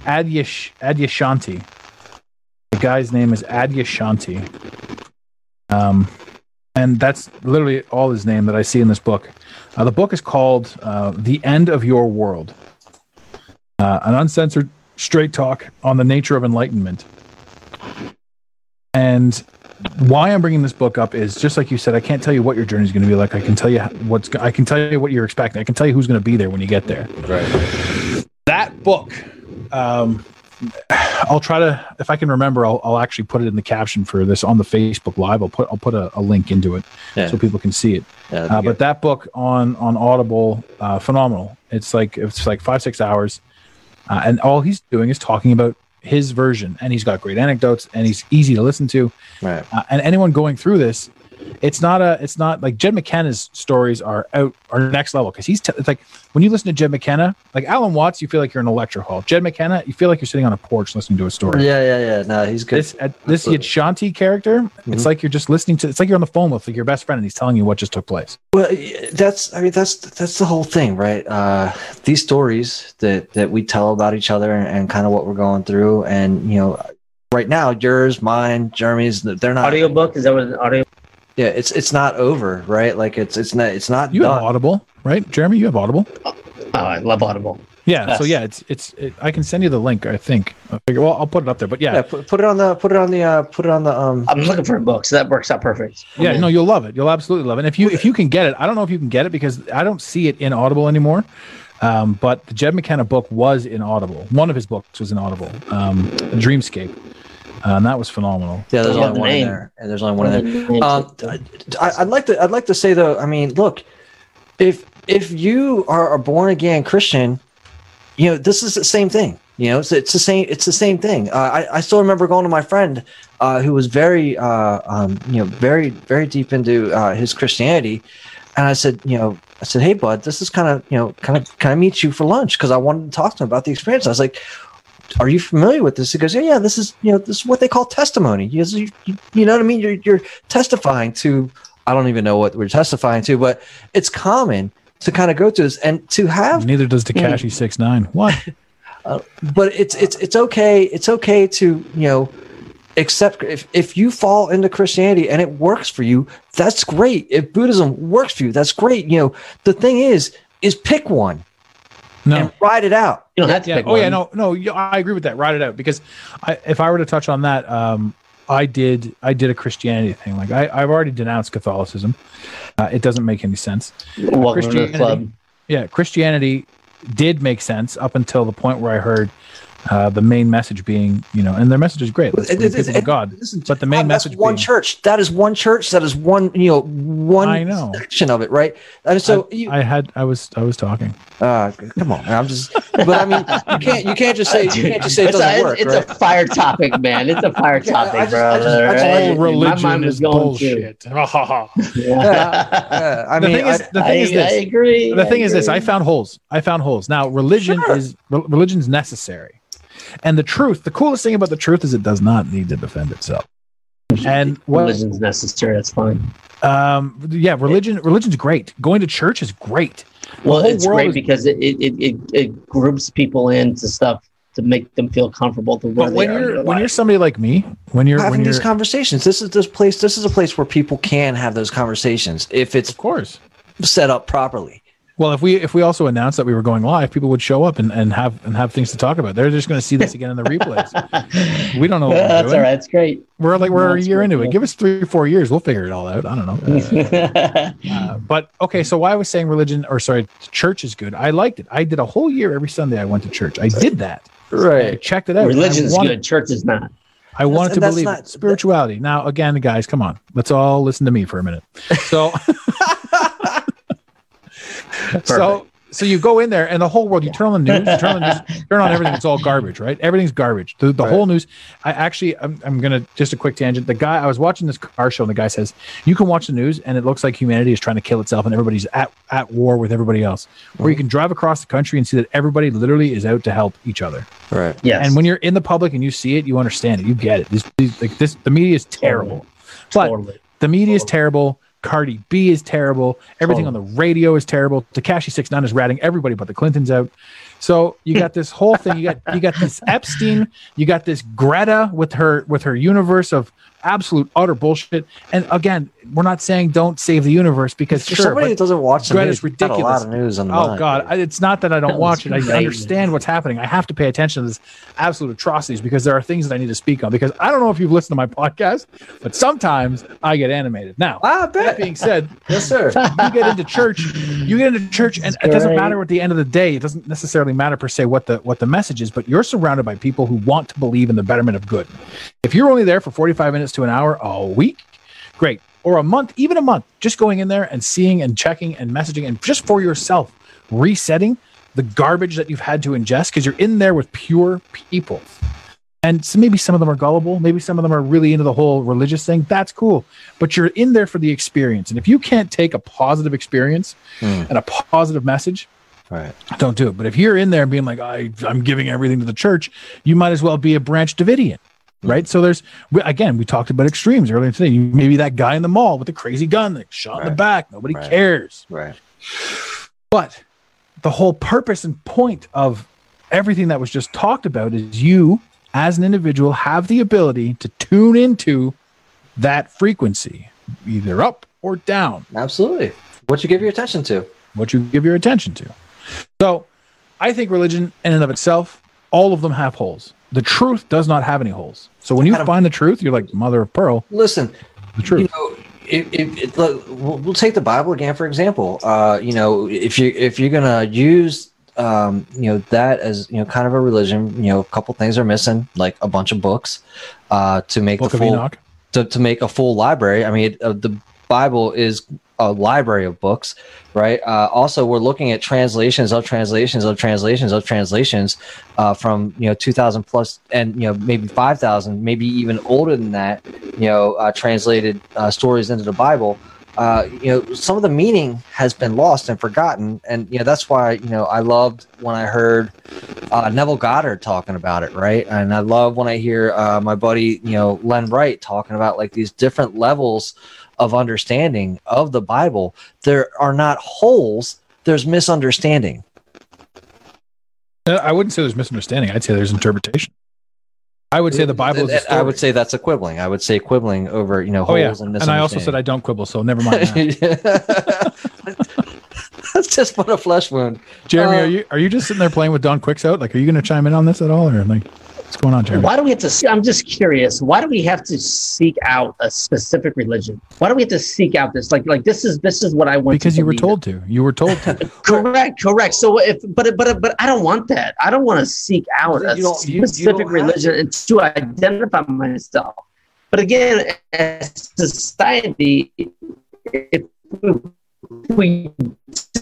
Adyash Adyashanti. The guy's name is Adyashanti. Um, and that's literally all his name that I see in this book. Uh, the book is called uh, "The End of Your World," uh, an uncensored straight talk on the nature of enlightenment. And why I'm bringing this book up is just like you said. I can't tell you what your journey is going to be like. I can tell you what's. I can tell you what you're expecting. I can tell you who's going to be there when you get there Right. that book um i'll try to if i can remember i'll, I'll actually put it in the caption for this on the facebook live i'll put i'll put a, a link into it Yeah. so people can see it Yeah, uh, but that book on on audible uh phenomenal it's like it's like five six hours uh, and all he's doing is talking about his version and he's got great anecdotes and he's easy to listen to right. uh, and anyone going through this it's not a it's not like jed mckenna's stories are out are next level because he's t- it's like when you listen to jed mckenna like alan watts you feel like you're in a lecture hall jed mckenna you feel like you're sitting on a porch listening to a story Yeah, yeah, yeah. No, he's good. this uh, this Absolutely. Shanti character it's Mhm. like you're just listening to it's like you're on the phone with like your best friend and he's telling you what just took place Well, that's I mean that's that's the whole thing, right? Uh, these stories that that we tell about each other and, and kind of what we're going through, and you know, right now yours, mine, Jeremy's, they're not. Audiobook? Is that what an audio? Yeah, it's it's not over, right? Like it's it's not it's not you have audible right jeremy you have audible Oh, I love Audible. yeah so yeah it's it's it, i can send you the link i think i figure well i'll put it up there but yeah Yeah, put, put it on the put it on the uh, put it on the um. I'm looking for a book, so that works out perfect. Yeah, I'm no, you'll love it. You'll absolutely love it. And if you if you can get it, I don't know if you can get it because I don't see it in Audible anymore. Um, but the Jed McKenna book was in Audible. One of his books was in Audible, um, Dreamstate, uh, and that was phenomenal. Yeah, there's I only the one in there, and there's only one in there. Um. I, I'd like to I'd like to say though, I mean, look, if if you are a born again Christian, you know this is the same thing. You know, it's, it's the same. It's the same thing. Uh, I I still remember going to my friend uh, who was very uh, um, you know very very deep into uh, his Christianity, and I said, you know, I said, hey bud, this is kind of you know kind of can I meet you for lunch because I wanted to talk to him about the experience. I was like. Are you familiar with this? He goes, yeah, yeah. This is, you know, this is what they call testimony. He goes, you, you, you know what I mean? You're, you're testifying to I don't even know what we're testifying to, but it's common to kind of go to this and to have Neither does Tekashi six nine. What? Uh, but it's it's it's okay it's okay to you know accept if if you fall into christianity and it works for you that's great if buddhism works for you that's great you know the thing is is pick one No. and ride it out you don't have to yeah. pick Oh one. yeah. No. No. I agree with that. Write it out because I, if I were to touch on that, um, I did. I did a Christianity thing. Like I, I've already denounced Catholicism. Uh, it doesn't make any sense. Welcome to the club. yeah, Christianity did make sense up until the point where I heard Uh, the main message being, you know, and their message is great. Let's It- bring it- it- to God. listen, But the main that's message one being- church. That is one church. That is one, you know, one I know. section of it, right? And so I, you, I had, I was, I was talking. uh, come on, man, I'm just, but I mean, you can't, you can't just say, you can't just say it doesn't a, work, it's right? a fire topic, man. It's a fire topic, I just- brother. Right? All My religion mind is going bullshit. To. Yeah, I the mean, thing is, the thing I, is this. I agree. the thing I is this i found holes i found holes now religion Sure. is re- religion's necessary and the truth the coolest thing about the truth is it does not need to defend itself and well religion's necessary. That's fine. um yeah religion religion's great going to church is great Well, it's great is- because it, it, it, it, it groups people into stuff to make them feel comfortable to where but when you're their when you're somebody like me when you're when having you're these conversations. This is this place. This is a place where people can have those conversations if it's of course set up properly. Well if we if we also announced that we were going live people would show up and, and have and have things to talk about they're just going to see this again in the replays we don't know what we're That's doing. all right. It's great. we're like we're a year great, into it give us three or four years we'll figure it all out i don't know Uh, but okay, so why I was saying religion or sorry, church is good. I liked it. I did a whole year every Sunday. I went to church. I did that. I Right. checked it out. Religion I wanted, good. Church is not. I wanted to and that's believe not- it. spirituality. Now, again, guys, come on. Let's all listen to me for a minute. So, so, so you go in there, and the whole world. You turn on the news, you turn on the news, turn on everything. It's all garbage, right? Everything's garbage. The, the Right. whole news. I actually, I'm, I'm gonna just a quick tangent. The guy I was watching this car show, and the guy says you can watch the news, and it looks like humanity is trying to kill itself, and everybody's at at war with everybody else. Or you mm-hmm. can drive across the country and see that everybody literally is out to help each other. Right. Yeah. And when you're in the public and you see it, you understand it. You get it. This, these, like this, the media is terrible. But Totally. the media is terrible. Cardi B is terrible. Everything on oh. the radio is terrible. Tekashi Six Nine is ratting everybody but the Clintons out. So you got this whole thing. You got you got this Epstein. You got this Greta with her with her universe of absolute utter bullshit. And again, we're not saying don't save the universe because sure, somebody that doesn't watch the news, got a lot ridiculous. of news on the Oh God! I, it's not that I don't That watch it. I understand what's happening. I have to pay attention to this absolute atrocities because there are things that I need to speak on. Because I don't know if you've listened to my podcast, but sometimes I get animated. Now, ah, I that being said, Yes, sir. you get into church, you get into church, and it doesn't matter at the end of the day. It doesn't necessarily matter per se what the what the message is, but you're surrounded by people who want to believe in the betterment of good. If you're only there for 45 minutes to an hour a week, great, or a month, even a month, just going in there and seeing and checking and messaging, and just for yourself, resetting the garbage that you've had to ingest because you're in there with pure people. And so maybe some of them are gullible. Maybe some of them are really into the whole religious thing. That's cool. But you're in there for the experience. And if you can't take a positive experience Hmm. and a positive message, Right. don't do it. But if you're in there being like, I, I'm giving everything to the church, you might as well be a branch Davidian. Mm-hmm. Right. So there's, we- again, we talked about extremes earlier today. You, maybe that guy in the mall with the crazy gun that shot in the back. Nobody Right. cares. Right. But the whole purpose and point of everything that was just talked about is you, as an individual, have the ability to tune into that frequency, either up or down, Absolutely. What you give your attention to. what you give your attention to. So I think religion, in and of itself, all of them have holes. The truth does not have any holes. So when you Adam- find the truth, you're like, mother of pearl, Listen, the truth. you know, if, if, if, look, we'll, we'll take the Bible again for example. Uh, you know, if you if you're gonna use um, you know that as you know kind of a religion, you know, a couple things are missing, like a bunch of books, uh, to make Book the full to, to make a full library. I mean, uh, the Bible is a library of books, right? Uh, also, we're looking at translations of translations of translations of translations uh, from you know 2,000 plus and you know maybe 5,000, maybe even older than that. You know, uh, translated uh, stories into the Bible. Uh, you know, some of the meaning has been lost and forgotten, and you know that's why you know I loved when I heard uh, Neville Goddard talking about it, right? And I love when I hear uh, my buddy, you know, Len Wright talking about like these different levels of understanding of the Bible. There are not holes. There's misunderstanding. Uh, I wouldn't say there's misunderstanding. I'd say there's interpretation. I would say the Bible is I would say that's a quibbling. I would say quibbling over you know Oh holes yeah, and and I also said I don't quibble, so never mind. That. misunderstanding. That's just but a flesh wound. Jeremy, Uh, are you are you just sitting there playing with Don out? Like, are you going to chime in on this at all, or like? What's going on, Jeremy? Why do we have to? I'm just curious. Why do we have to seek out a specific religion? Why do we have to seek out this? Like, like this is this is what I want. Because to you were believe told to. You were told to. Correct, correct. So if, but but but I don't want that. I don't want to seek out a You don't- you- you specific religion and to identify myself. But again, as society, if we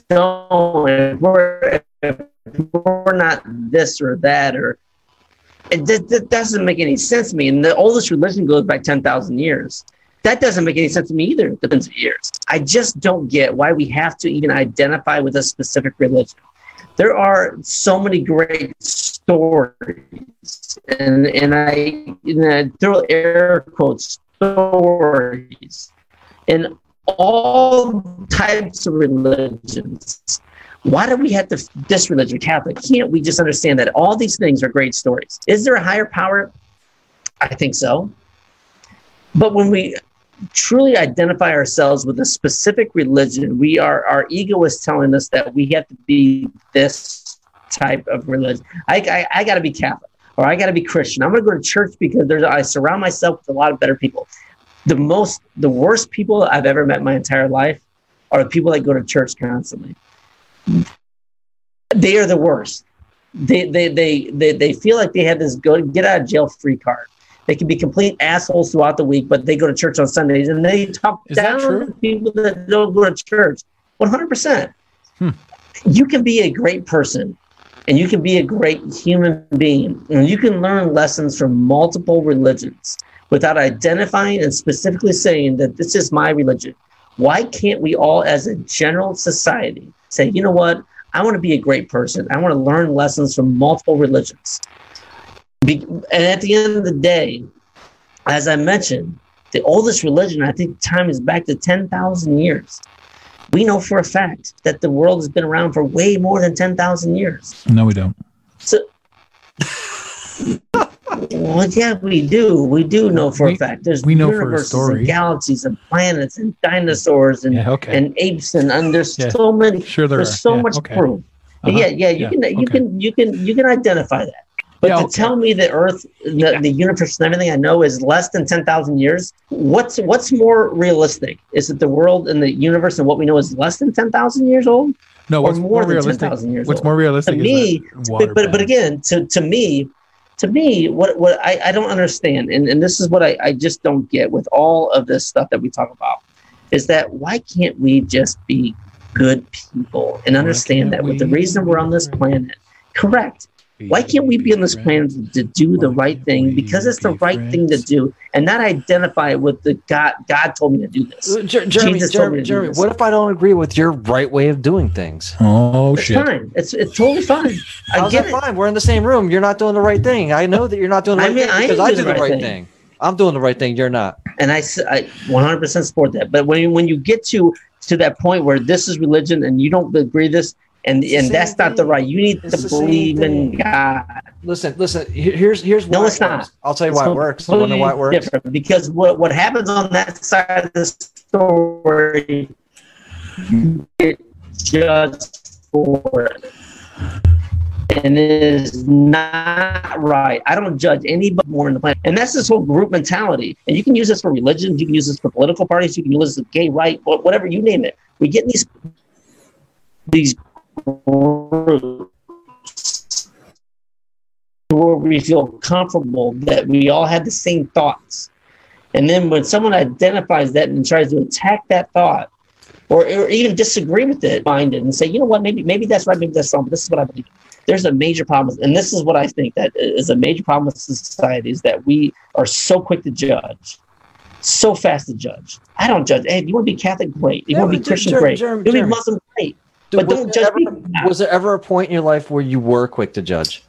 don't, if we're, if we're not this or that, or it, that, that doesn't make any sense to me. And the oldest religion goes back 10,000 years. That doesn't make any sense to me either, depends years. I just don't get why we have to even identify with a specific religion. There are so many great stories, and, and I, and I throw air quotes stories in all types of religions. Why do we have to this religion, Catholic? Can't we just understand that all these things are great stories? Is there a higher power? I think so. But when we truly identify ourselves with a specific religion, we are our ego is telling us that we have to be this type of religion. I, I, I got to be Catholic or I got to be Christian. I'm going to go to church because there's I surround myself with a lot of better people. The most, the worst people I've ever met in my entire life are the people that go to church constantly. They are the worst. They they they they, they feel like they have this go get out of jail free card. They can be complete assholes throughout the week, but they go to church on Sundays and they talk Is that down true? to people that don't go to church. One hundred percent. Hmm. You can be a great person, and you can be a great human being, and you can learn lessons from multiple religions without identifying and specifically saying that this is my religion. Why can't we all, as a general society, say, you know what? I want to be a great person. I want to learn lessons from multiple religions. Be- and at the end of the day, as I mentioned, the oldest religion, I think time is back to 10,000 years. We know for a fact that the world has been around for way more than 10,000 years. No, we don't. So, well, yeah, we do. We do know for We- a fact. There's we know for a universes story. and galaxies and planets and dinosaurs and, Yeah, okay. and apes and, and there's Yeah. so many. Sure there there's are. so Yeah, much okay. proof. Uh-huh. Yeah, yeah, you can you okay. can you can you can identify that. But to tell me that Earth, the, the universe, and everything I know is less than ten thousand years, what's what's more realistic? Is it the world and the universe and what we know is less than ten thousand years old? No, what's more more than realistic? 10,000 years What's old. more realistic To is me, But, but but again, to to me, to me, what what I, I don't understand, and, and this is what I, I just don't get with all of this stuff that we talk about, is that why can't we just be good people and understand that with the reason we're on this planet, correct? Why can't we be on this planet to do the right thing because it's the right thing to do, and not identify with the God God told me to do this. Uh, Jer- Jeremy, Jesus Jeremy, Jeremy, this. what if I don't agree with your right way of doing things? Oh It's shit! fine. It's it's totally fine. I How's get that it. fine? We're in the same room. You're not doing the right thing. I know that you're not doing the I right mean, thing I am because I doing do the the right right thing. thing. I'm doing the right thing. You're not. and I 100% support that. But when you, when you get to to that point where this is religion and you don't agree this, and and same that's not the right. You need It's to believe in. God. Listen, listen. he- Here's here's why No, it it's not. I'll tell you It's why it works. Wanna know why it works? Different because what what happens on that side of the story, you get judged for it. And it is not right. I don't judge anybody more in the planet. And that's this whole group mentality. And you can use this for religion, you can use this for political parties, you can use this for gay right, whatever you name it. We get these these where we feel comfortable that we all have the same thoughts. And then when someone identifies that and tries to attack that thought, or, or even disagree with it, find it and say, you know what, maybe maybe that's right, maybe that's wrong, but this is what I believe. There's a major problem, and this is what I think that is a major problem with society is that we are so quick to judge, so fast to judge. I don't judge. Hey, you want to be Catholic, great. You Yeah, want to be Christian, great. You want to be Muslim, great. But was don't there judge ever-. Was there ever a point in your life where you were quick to judge?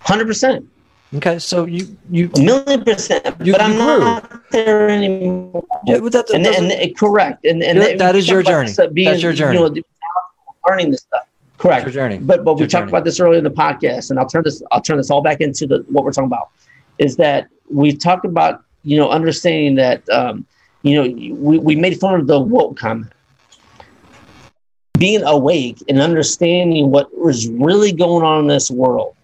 Hundred percent, Okay, so you you a million percent. You- but I'm grew. not there anymore. yeah, but that, that and, and, and correct, and and That- that is your we talked about journey. uh, That's your journey. You know, learning this stuff. Correct. Your journey. But but we talked journey. about this earlier in the podcast, and I'll turn this I'll turn this all back into the what we're talking about. Is that we talked about you know understanding that um, you know we, we made fun of the woke comment. Being awake and understanding what was really going on in this world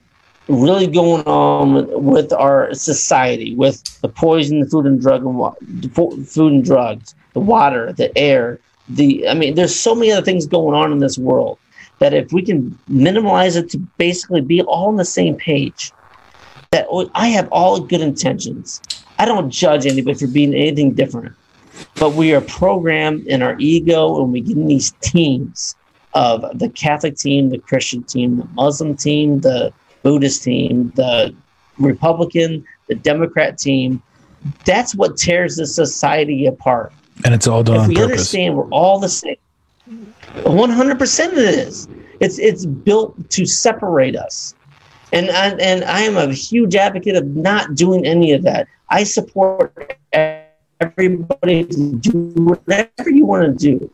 really going on with our society, with the poison, the food and drug and food and drugs, the water, the air, the I mean, there's so many other things going on in this world that if we can minimize it to basically be all on the same page, that oh, I have all good intentions. I don't judge anybody for being anything different, but we are programmed in our ego and we get in these teams of the Catholic team, the Christian team, the Muslim team, the Buddhist team, the Republican, the Democrat team. That's what tears the society apart. And it's all done if on we purpose. understand we're all the same, one hundred percent it is. It's it's built to separate us, and I, and I am a huge advocate of not doing any of that. I support everybody do whatever you want to do,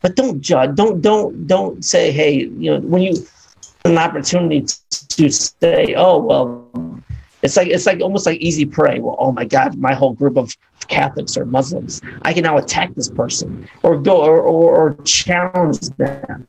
but don't judge. Don't don't don't say, hey, you know, when you an opportunity to say, oh well, it's like it's like almost like easy prey. Well, oh my God, my whole group of Catholics or Muslims, I can now attack this person or go or, or, or challenge them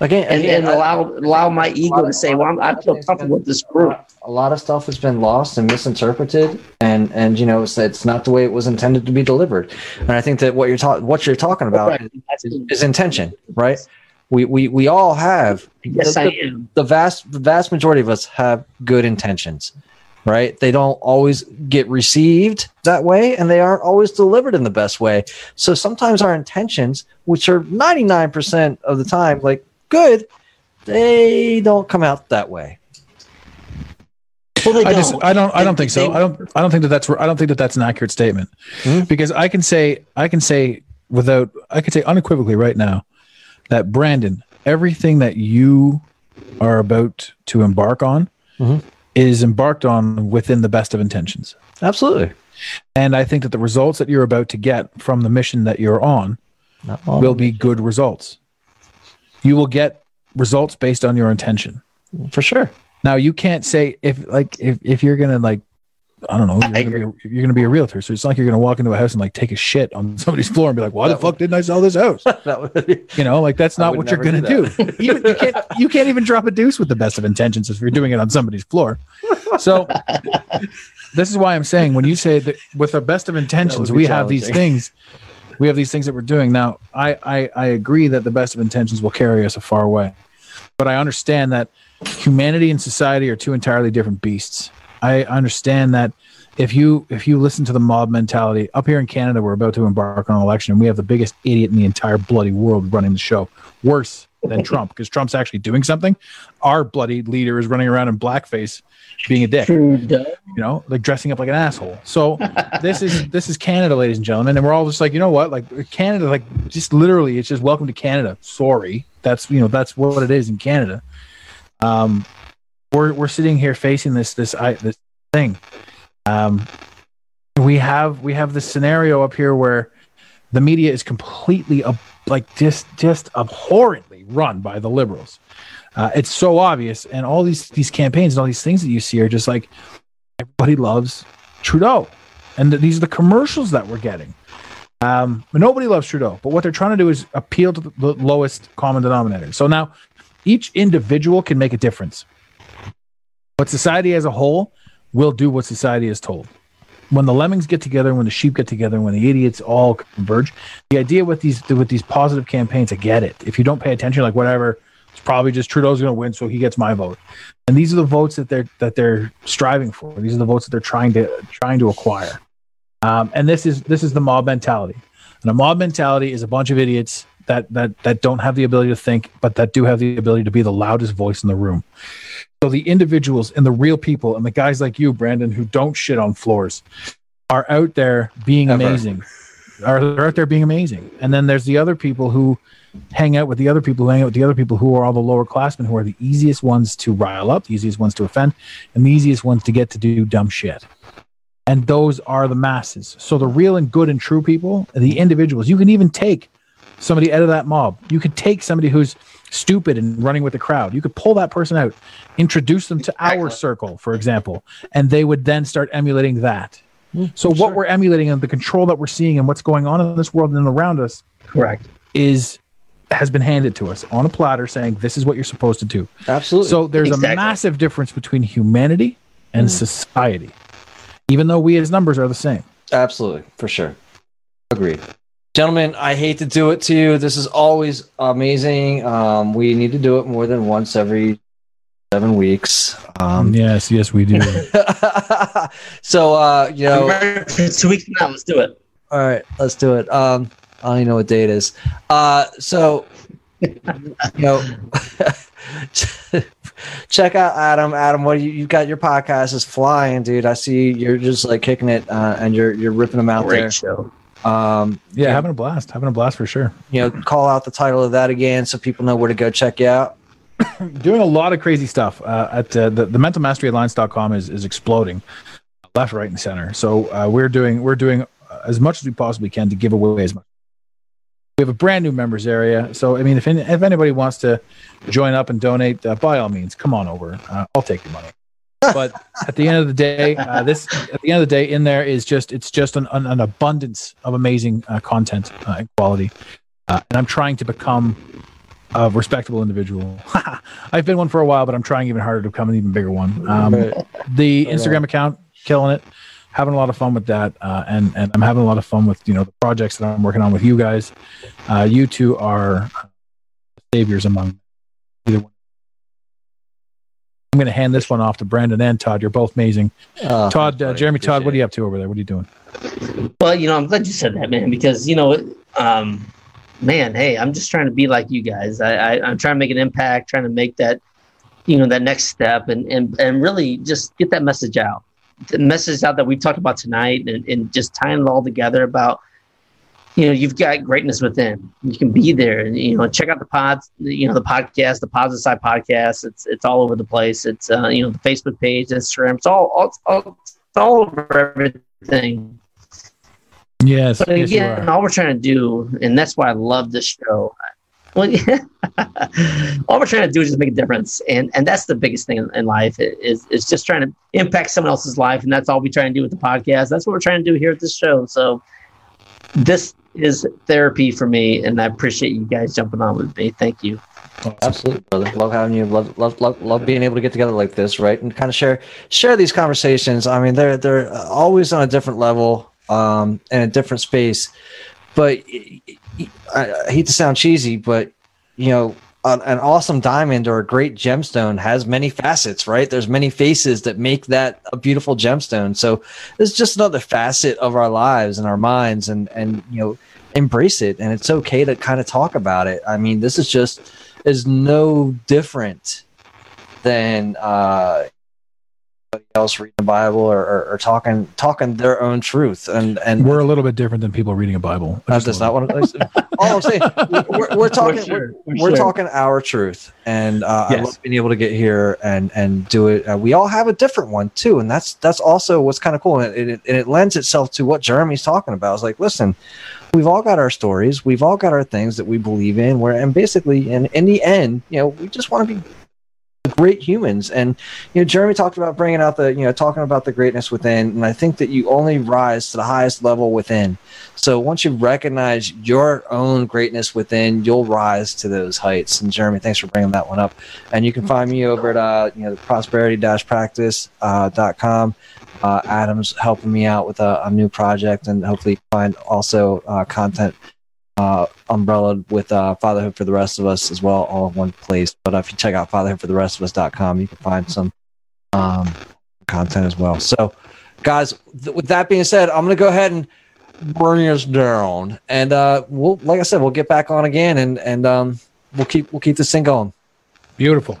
Again, and, again, and I- allow allow my ego to say, well, I'm, feel comfortable with this group. a lot of stuff has been lost and misinterpreted and and you know it's, it's not the way it was intended to be delivered and i think that what you're talking what you're talking about Correct. is, is intention right we we we all have Yes, the, I am. the vast the vast majority of us have good intentions right they don't always get received that way and they aren't always delivered in the best way so sometimes our intentions which are 99% of the time like good they don't come out that way Well, I just don't. I don't I don't think so. I don't I don't think that that's I don't think that that's an accurate statement Hmm? because I can say I can say without I can say unequivocally right now that Brandon everything that you are about to embark on Mhm. Is embarked on within the best of intentions. absolutely And I think that the results that you're about to get from the mission that you're on will be good results. You will get results based on your intention. for sure Now you can't say if like if, if you're gonna like I don't know you're gonna, be a, you're gonna be a realtor, so it's not like you're gonna walk into a house and like take a shit on somebody's floor and be like, why the fuck didn't I sell this house? that would be, You know, like that's not what you're gonna do do. even, you can't you can't even drop a deuce with the best of intentions if you're doing it on somebody's floor. So this is why I'm saying when you say that with the best of intentions, we have these things. We have these things that we're doing now. I, I I agree that the best of intentions will carry us a far way, but I understand that humanity and society are two entirely different beasts. I understand that if you if you listen to the mob mentality up here in Canada, we're about to embark on an election, and we have the biggest idiot in the entire bloody world running the show, worse than Trump, because Trump's actually doing something. Our bloody leader is running around in blackface, being a dick you know, like dressing up like an asshole. So this is this is Canada, ladies and gentlemen, and we're all just like, you know what, like Canada, like just literally, it's just welcome to Canada. Sorry, that's you know that's what it is in Canada. Um, we're we're sitting here facing this this this thing. Um, we have we have this scenario up here where the media is completely ab- like just just abhorrently run by the liberals. Uh, it's so obvious, and all these these campaigns and all these things that you see are just like everybody loves Trudeau, and th- these are the commercials that we're getting. Um, nobody loves Trudeau, but what they're trying to do is appeal to the lowest common denominator. So now, each individual can make a difference, but society as a whole will do what society is told. When the lemmings get together, when the sheep get together, when the idiots all converge, the idea with these with these positive campaigns, I get it. If you don't pay attention, like whatever, it's probably just Trudeau's going to win, so he gets my vote. And these are the votes that they're that they're striving for. These are the votes that they're trying to trying to acquire. Um, and this is this is the mob mentality. And a mob mentality is a bunch of idiots that that that don't have the ability to think, but that do have the ability to be the loudest voice in the room. So the individuals and the real people and the guys like you, Brandon, who don't shit on floors, are out there being Ever. amazing. Are they're out there being amazing. And then there's the other people who hang out with the other people who hang out with the other people who are all the lower classmen who are the easiest ones to rile up, the easiest ones to offend, and the easiest ones to get to do dumb shit. And those are the masses. So the real and good and true people, the individuals, you can even take somebody out of that mob. You could take somebody who's stupid and running with the crowd. You could pull that person out, introduce them to our circle, for example, and they would then start emulating that. So what we're emulating and the control that we're seeing and what's going on in this world and around us Correct. is has been handed to us on a platter saying this is what you're supposed to do. Absolutely. So there's Exactly. a massive difference between humanity and hmm. society, even though we as numbers are the same. Absolutely, for sure. Agreed. Gentlemen, I hate to do it to you. This is always amazing. Um, we need to do it more than once every seven weeks. Um, yes, yes, we do. so, uh, you know, it's two weeks from now, let's do it. all right, let's do it. Um, I don't even know what day it is. Uh, so, you know, check out Adam. Adam, what you, you got? Your podcast is flying, dude. I see you're just like kicking it, uh, and you're you're ripping them out Great there. show. Um, yeah, having a blast, having a blast for sure. you know, call out the title of that again so people know where to go check you out. doing a lot of crazy stuff uh, at uh, the, the mental mastery alliance.com is, is exploding left right and center. So uh, we're doing we're doing as much as we possibly can to give away as much. We have a brand new members area. So i mean if, any, if anybody wants to join up and donate uh, by all means come on over. Uh, i'll take your money but at the end of the day uh, this at the end of the day in there is just it's just an, an, an abundance of amazing uh, content uh, and quality uh, and i'm trying to become a respectable individual. I've been one for a while, but I'm trying even harder to become an even bigger one. Um, the Instagram account, killing it, having a lot of fun with that, uh, and and I'm having a lot of fun with you know the projects that I'm working on with you guys. Uh, you two are saviors among either one. I'm going to hand this one off to Brandon and Todd. You're both amazing. Uh, Todd, uh, Jeremy, Todd, what are you up to over there? What are you doing? Well, you know, I'm glad you said that, man, because you know, um, man, hey, I'm just trying to be like you guys. I, I I'm trying to make an impact, trying to make that, you know, that next step, and and and really just get that message out, the message out that we've talked about tonight, and, and just tying it all together about, you know, you've got greatness within. You can be there, and you know, check out the pods, you know, the podcast, the Positive Side podcast. It's it's all over the place. It's uh, you know, the Facebook page, Instagram. It's all all, it's all, it's all over everything. Yes, But again, are. all we're trying to do, and that's why I love this show. Well, all we're trying to do is just make a difference, and and that's the biggest thing in, in life is is just trying to impact someone else's life, and that's all we try and do with the podcast. That's what we're trying to do here at this show. So this is therapy for me, and I appreciate you guys jumping on with me. Thank you. Absolutely, brother. Love having you. Love, love, love, love being able to get together like this, right? And kind of share share these conversations. I mean, they're they're always on a different level, um, and a different space. But I, I hate to sound cheesy, but you know, an, an awesome diamond or a great gemstone has many facets, right? There's many faces that make that a beautiful gemstone. So it's just another facet of our lives and our minds, and and you know, embrace it. And it's okay to kind of talk about it. I mean, this is just is no different than uh else reading the Bible or, or, or talking talking their own truth. And and We're a little bit different than people reading a Bible. that's Just just not what I'm saying. All I'm saying, we're, we're talking, sure, we're, we're sure. talking our truth, and uh, I Yes. love being able to get here and and do it. Uh, we all have a different one too, and that's that's also what's kind of cool, and it, it, and it lends itself to what Jeremy's talking about. It's like, listen, we've all got our stories, we've all got our things that we believe in. Where and basically, in in the end, you know, we just want to be great humans. And you know jeremy talked about bringing out the you know talking about the greatness within and i think that you only rise to the highest level within. So once you recognize your own greatness within you'll rise to those heights. And jeremy thanks for bringing that one up. And you can find me over at uh you know prosperity-practice.com uh, adam's helping me out with a, a new project and hopefully find also uh, content uh, umbrella with uh, Fatherhood for the Rest of Us as well, all in one place. But if you check out fatherhoodfortherestofus.com, you can find some um, content as well. So, guys, th- with that being said, I'm going to go ahead and bring us down, and uh, we'll, like I said, we'll get back on again, and and um, we'll keep we'll keep this thing going. Beautiful.